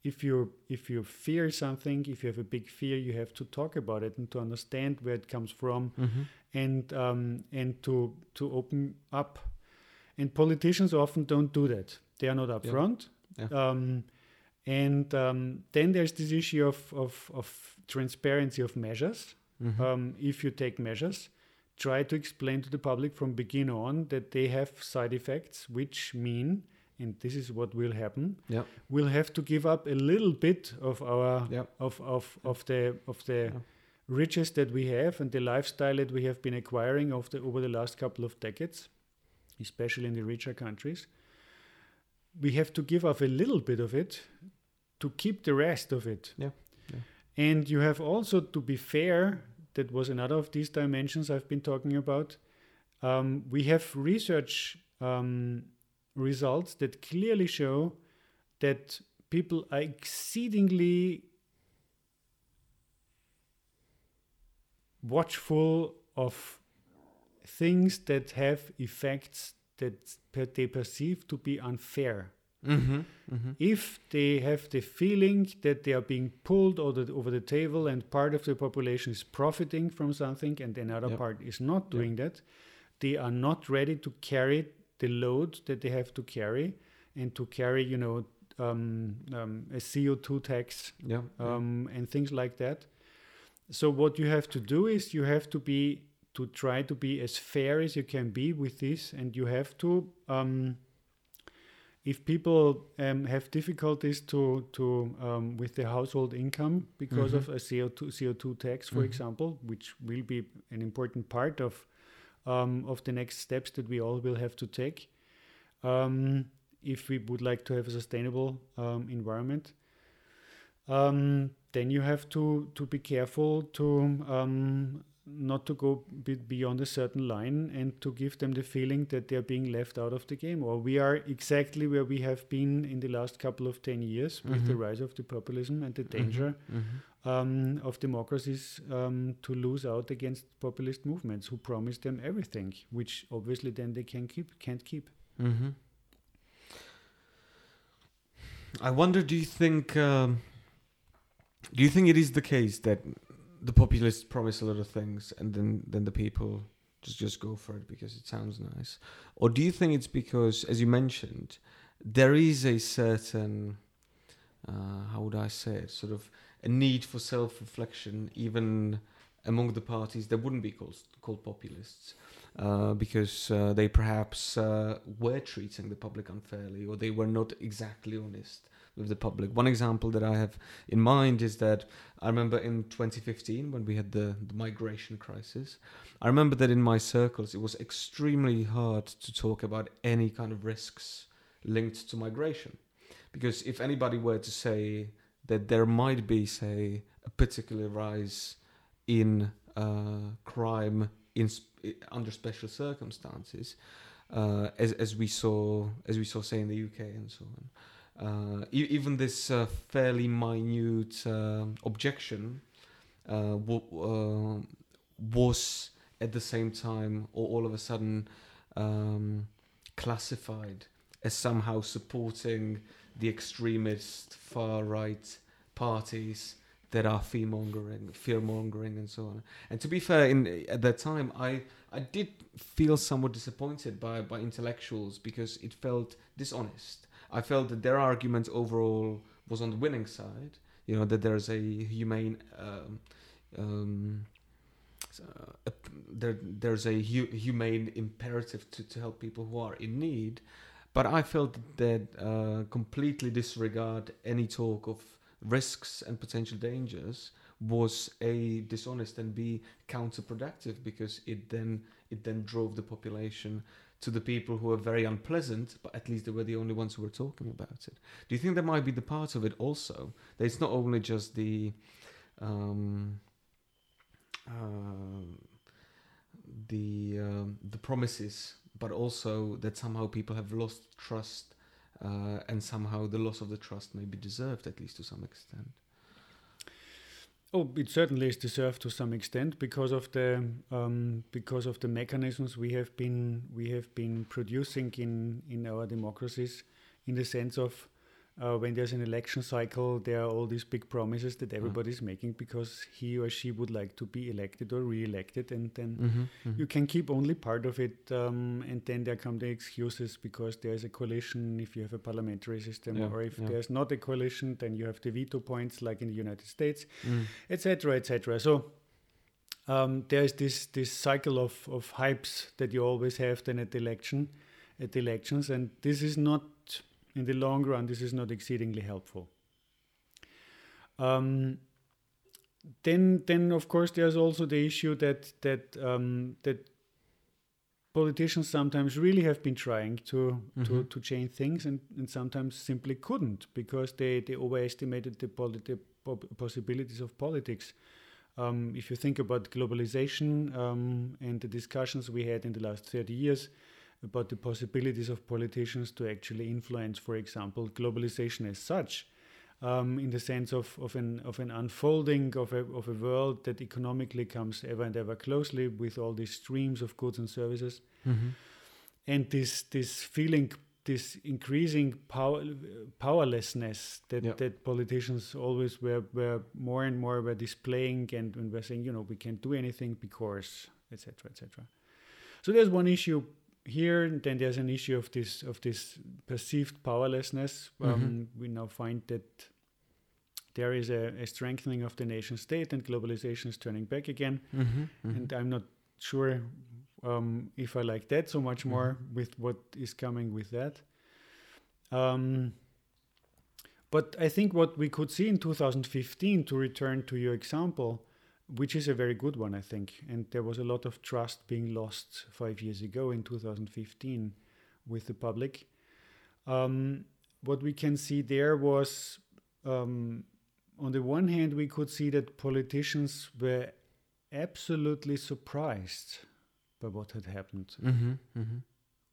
S2: if you if you fear something, if you have a big fear, you have to talk about it and to understand where it comes from
S1: Mhm.
S2: and um, and to to open up. And politicians often don't do that. They are not
S1: Yeah.
S2: upfront.
S1: Yeah.
S2: Um, and um, then there's this issue of, of, of transparency of measures.
S1: Mhm.
S2: Um, if you take measures, try to explain to the public from begin on that they have side effects, which mean, and this is what will happen,
S1: Yeah.
S2: we'll have to give up a little bit of our
S1: Yeah.
S2: of, of, of the of the
S1: Yeah.
S2: riches that we have and the lifestyle that we have been acquiring of the, over the last couple of decades, especially in the richer countries. We have to give up a little bit of it to keep the rest of it.
S1: Yeah.
S2: And you have also to be fair. That was another of these dimensions I've been talking about. Um, we have research um, results that clearly show that people are exceedingly watchful of things that have effects that they perceive to be unfair.
S1: Mhm. Mhm.
S2: If they have the feeling that they are being pulled over the, over the table and part of the population is profiting from something and another
S1: Yep.
S2: part is not
S1: Yep.
S2: doing that, they are not ready to carry the load that they have to carry and to carry, you know, um, um, a CO2 tax
S1: Yeah. yeah.
S2: um, and things like that. So what you have to do is you have to be to try to be as fair as you can be with this, and you have to. Um, if people um, have difficulties to to um, with their household income because
S1: Mhm.
S2: of a CO2 CO2 tax, for
S1: Mhm.
S2: example, which will be an important part of um, of the next steps that we all will have to take, um, if we would like to have a sustainable um, environment um, then you have to to be careful to um, not to go beyond a certain line and to give them the feeling that they're being left out of the game or we are exactly where we have been in the last couple of 10 years with the
S1: Mhm.
S2: rise of the populism and the
S1: Mhm.
S2: danger
S1: Mhm.
S2: um, of democracies um, to lose out against populist movements who promise them everything which obviously then they can keep can't keep
S1: hmm I wonder. Do you think? Um, do you think it is the case that the populists promise a lot of things and then then the people just just go for it because it sounds nice, or do you think it's because, as you mentioned, there is a certain uh, how would I say it, sort of a need for self-reflection, even among the parties that wouldn't be called called populists, uh, because uh, they perhaps uh, were treating the public unfairly, or they were not exactly honest with the public. One example that I have in mind is that I remember in 2015 when we had the, the migration crisis. I remember that in my circles it was extremely hard to talk about any kind of risks linked to migration, because if anybody were to say that there might be, say, a particular rise in uh, crime in under special circumstances, uh, as as we saw as we saw say in the UK and so on. Uh, even this uh, fairly minute uh, objection uh, w- was at the same time, or all of a sudden, um, classified as somehow supporting the extremist far right parties that are fear mongering, fear mongering, and so on. And to be fair, in at that time, I I did feel somewhat disappointed by by intellectuals because it felt dishonest. I felt that their argument overall was on the winning side. You know that there's a humane. Um, um, uh, there, there's a hu- humane imperative to, to help people who are in need, but I felt that uh, completely disregard any talk of risks and potential dangers was a dishonest and b counterproductive because it then it then drove the population to the people who were very unpleasant, but at least they were the only ones who were talking about it. Do you think that might be the part of it also? That it's not only just the um, uh, the um, the promises, but also that somehow people have lost trust uh, and somehow the loss of the trust may be deserved, at least to some extent.
S2: Oh, it certainly is deserved to some extent because of the um, because of the mechanisms we have been we have been producing in in our democracies, in the sense of uh, when there's an election cycle, there are all these big promises that everybody's mm. making because he or she would like to be elected or re-elected, and then mm-hmm, mm-hmm. you can keep only part of it, um, and then there come the excuses because there's a coalition if you have a parliamentary system, yeah, or if yeah. there's not a coalition, then you have the veto points like in the United States, etc., mm. etc. Et so. Um, there's this this cycle of, of hypes that you always have then at the election, at the elections, and this is not in the long run, this is not exceedingly helpful. Um, then, then of course, there's also the issue that that um, that politicians sometimes really have been trying to mm-hmm. to, to change things and, and sometimes simply couldn't because they, they overestimated the, poli- the possibilities of politics. Um, if you think about globalization um, and the discussions we had in the last 30 years, about the possibilities of politicians to actually influence, for example, globalization as such, um, in the sense of, of, an, of an unfolding of a, of a world that economically comes ever and ever closely with all these streams of goods and services. Mm-hmm. And this, this feeling, this increasing power, powerlessness that, yeah. that politicians always were, were more and more were displaying and, and were saying, you know, we can't do anything because, etc., etc. So there's one issue here then there's an issue of this of this perceived powerlessness um, mm-hmm. we now find that there is a, a, strengthening of the nation state and globalization is turning back again mm-hmm. Mm-hmm. and i'm not sure um, if i like that so much more mm-hmm. with what is coming with that um, but i think what we could see in 2015 to return to your example which is a very good one, I think. And there was a lot of trust being lost five years ago in 2015 with the public. Um, what we can see there was, um, on the one hand, we could see that politicians were absolutely surprised by what had happened. Mm-hmm, mm-hmm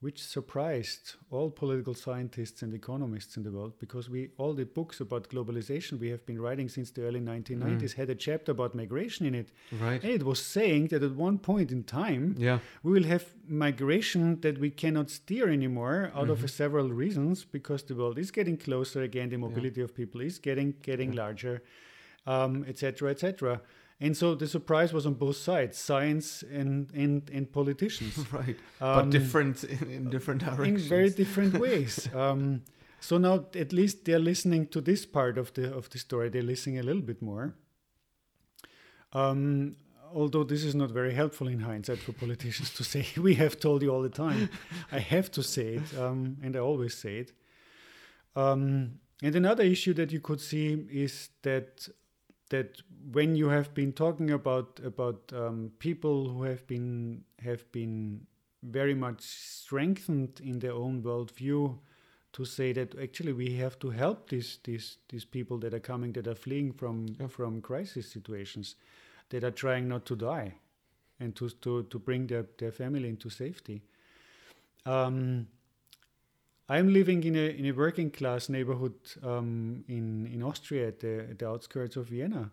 S2: which surprised all political scientists and economists in the world because we all the books about globalization we have been writing since the early 1990s mm. had a chapter about migration in it
S1: right
S2: and it was saying that at one point in time
S1: yeah.
S2: we will have migration that we cannot steer anymore out mm-hmm. of several reasons because the world is getting closer again the mobility yeah. of people is getting getting yeah. larger etc um, etc et And so the surprise was on both sides, science and and, and politicians.
S1: right,
S2: Um,
S1: but different in, in different directions.
S2: in very different ways. Um, so now at least they're listening to this part of the of the story. They're listening a little bit more. Um, although this is not very helpful in hindsight for politicians to say, "We have told you all the time." I have to say it, um, and I always say it. Um, and another issue that you could see is that that when you have been talking about about um, people who have been have been very much strengthened in their own worldview to say that actually we have to help these these these people that are coming that are fleeing from
S1: Yeah.
S2: from crisis situations that are trying not to die and to to, to bring their, their family into safety um, I'm living in a in a working class neighborhood um, in in Austria at the, at the outskirts of Vienna,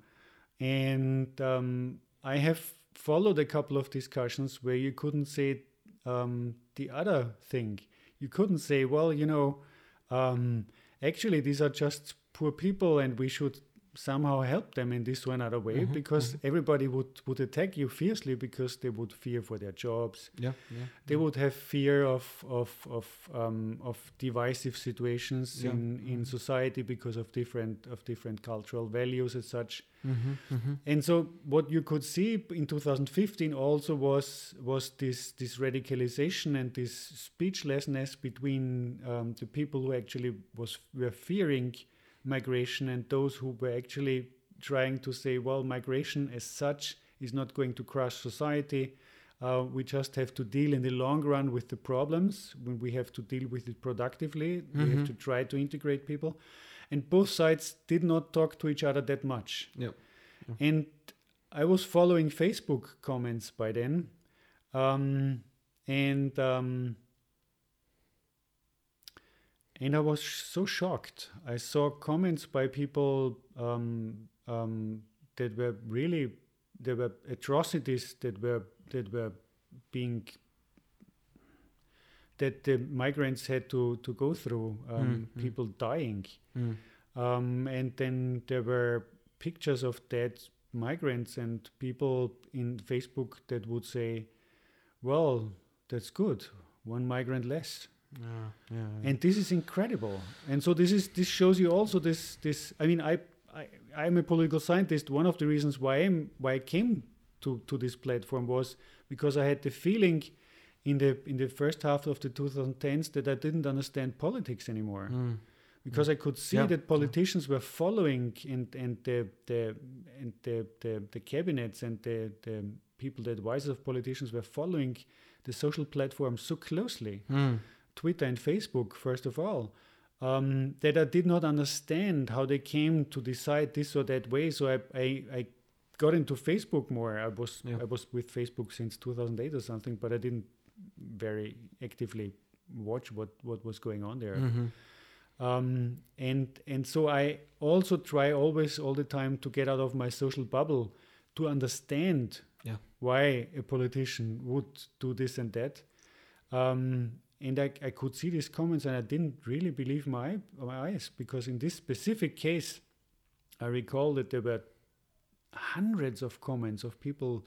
S2: and um, I have followed a couple of discussions where you couldn't say um, the other thing. You couldn't say, well, you know, um, actually these are just poor people, and we should somehow help them in this or another way
S1: Mhm,
S2: because everybody would would attack you fiercely because they would fear for their jobs
S1: yeah, yeah.
S2: they would have fear of of of um, of divisive situations
S1: Yeah.
S2: in in society because of different of different cultural values and such.
S1: Mm-hmm, mm-hmm.
S2: And so what you could see in 2015 also was was this this radicalization and this speechlessness between um, the people who actually was were fearing migration and those who were actually trying to say, well, migration as such is not going to crush society. Uh, we just have to deal in the long run with the problems when we have to deal with it productively. We have
S1: Mhm.
S2: to try to integrate people. And both sides did not talk to each other that much.
S1: Yep.
S2: And I was following Facebook comments by then. Um, and um, and I was so shocked. I saw comments by people um, um, that were really there were atrocities that were that were being that the migrants had to to go through. Um,
S1: Mm, mm.
S2: People dying.
S1: Mm.
S2: Um, and then there were pictures of dead migrants and people in Facebook that would say, "Well, that's good. One migrant less."
S1: Yeah, yeah, yeah.
S2: And this is incredible. And so this is this shows you also this this. I mean, I I I'm a political scientist. One of the reasons why I'm why I came to to this platform was because I had the feeling in the in the first half of the 2010s that I didn't understand politics anymore
S1: Mm.
S2: because I could see
S1: Yeah.
S2: that politicians were following and and the the and the the, the cabinets and the, the people, the advisors of politicians were following the social platforms so closely,
S1: Mm.
S2: Twitter and Facebook first of all, um, that I did not understand how they came to decide this or that way. So I I, I got into Facebook more. I was
S1: Yeah.
S2: I was with Facebook since 2008 or something, but I didn't very actively watch what what was going on there
S1: Mhm.
S2: um, and and so I also try always all the time to get out of my social bubble to understand
S1: Yeah.
S2: why a politician would do this and that. Um, and I, I could see these comments and I didn't really believe my my eyes because in this specific case, I recall that there were hundreds of comments of people,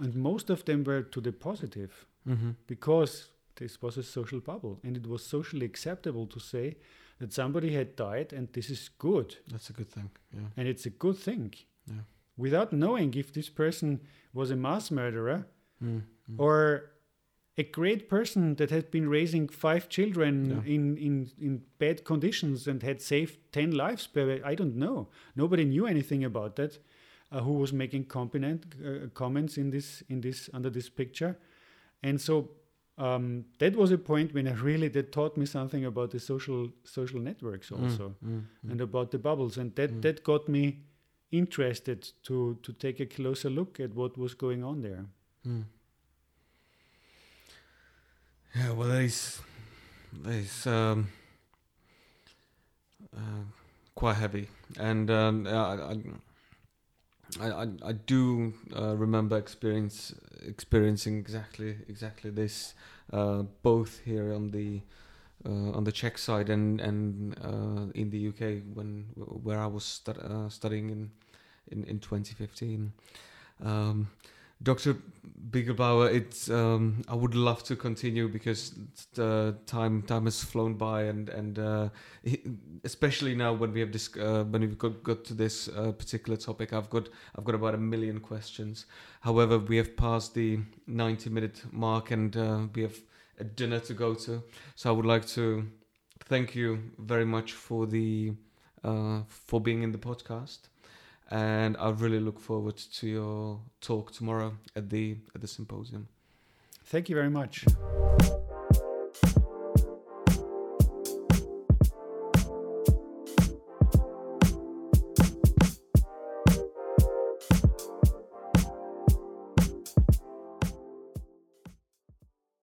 S2: and most of them were to the positive
S1: Mhm.
S2: because this was a social bubble and it was socially acceptable to say that somebody had died and this is good
S1: That's a good thing. Yeah.
S2: and it's a good thing
S1: Yeah.
S2: without knowing if this person was a mass murderer
S1: Mm. Mm.
S2: or a great person that had been raising five children
S1: Yeah.
S2: in, in, in bad conditions and had saved 10 lives per i don't know nobody knew anything about that uh, who was making component, uh, comments in this in this under this picture and so um, that was a point when I really that taught me something about the social social networks
S1: Mm.
S2: also
S1: Mm. Mm.
S2: and about the bubbles and that
S1: Mm.
S2: that got me interested to to take a closer look at what was going on there
S1: Mm. Yeah, well, that is um, uh, quite heavy, and um, I, I, I, I do uh, remember experience experiencing exactly exactly this, uh, both here on the uh, on the Czech side and and uh, in the UK when where I was uh, studying in in in 2015. Um, Dr. Biegelbauer, it's um, I would love to continue because the time time has flown by and and uh, especially now when we have this uh, when we've got, got to this uh, particular topic, I've got I've got about a million questions. However, we have passed the ninety minute mark and uh, we have a dinner to go to, so I would like to thank you very much for the uh, for being in the podcast and I really look forward to your talk tomorrow at the at the symposium.
S2: Thank you very much.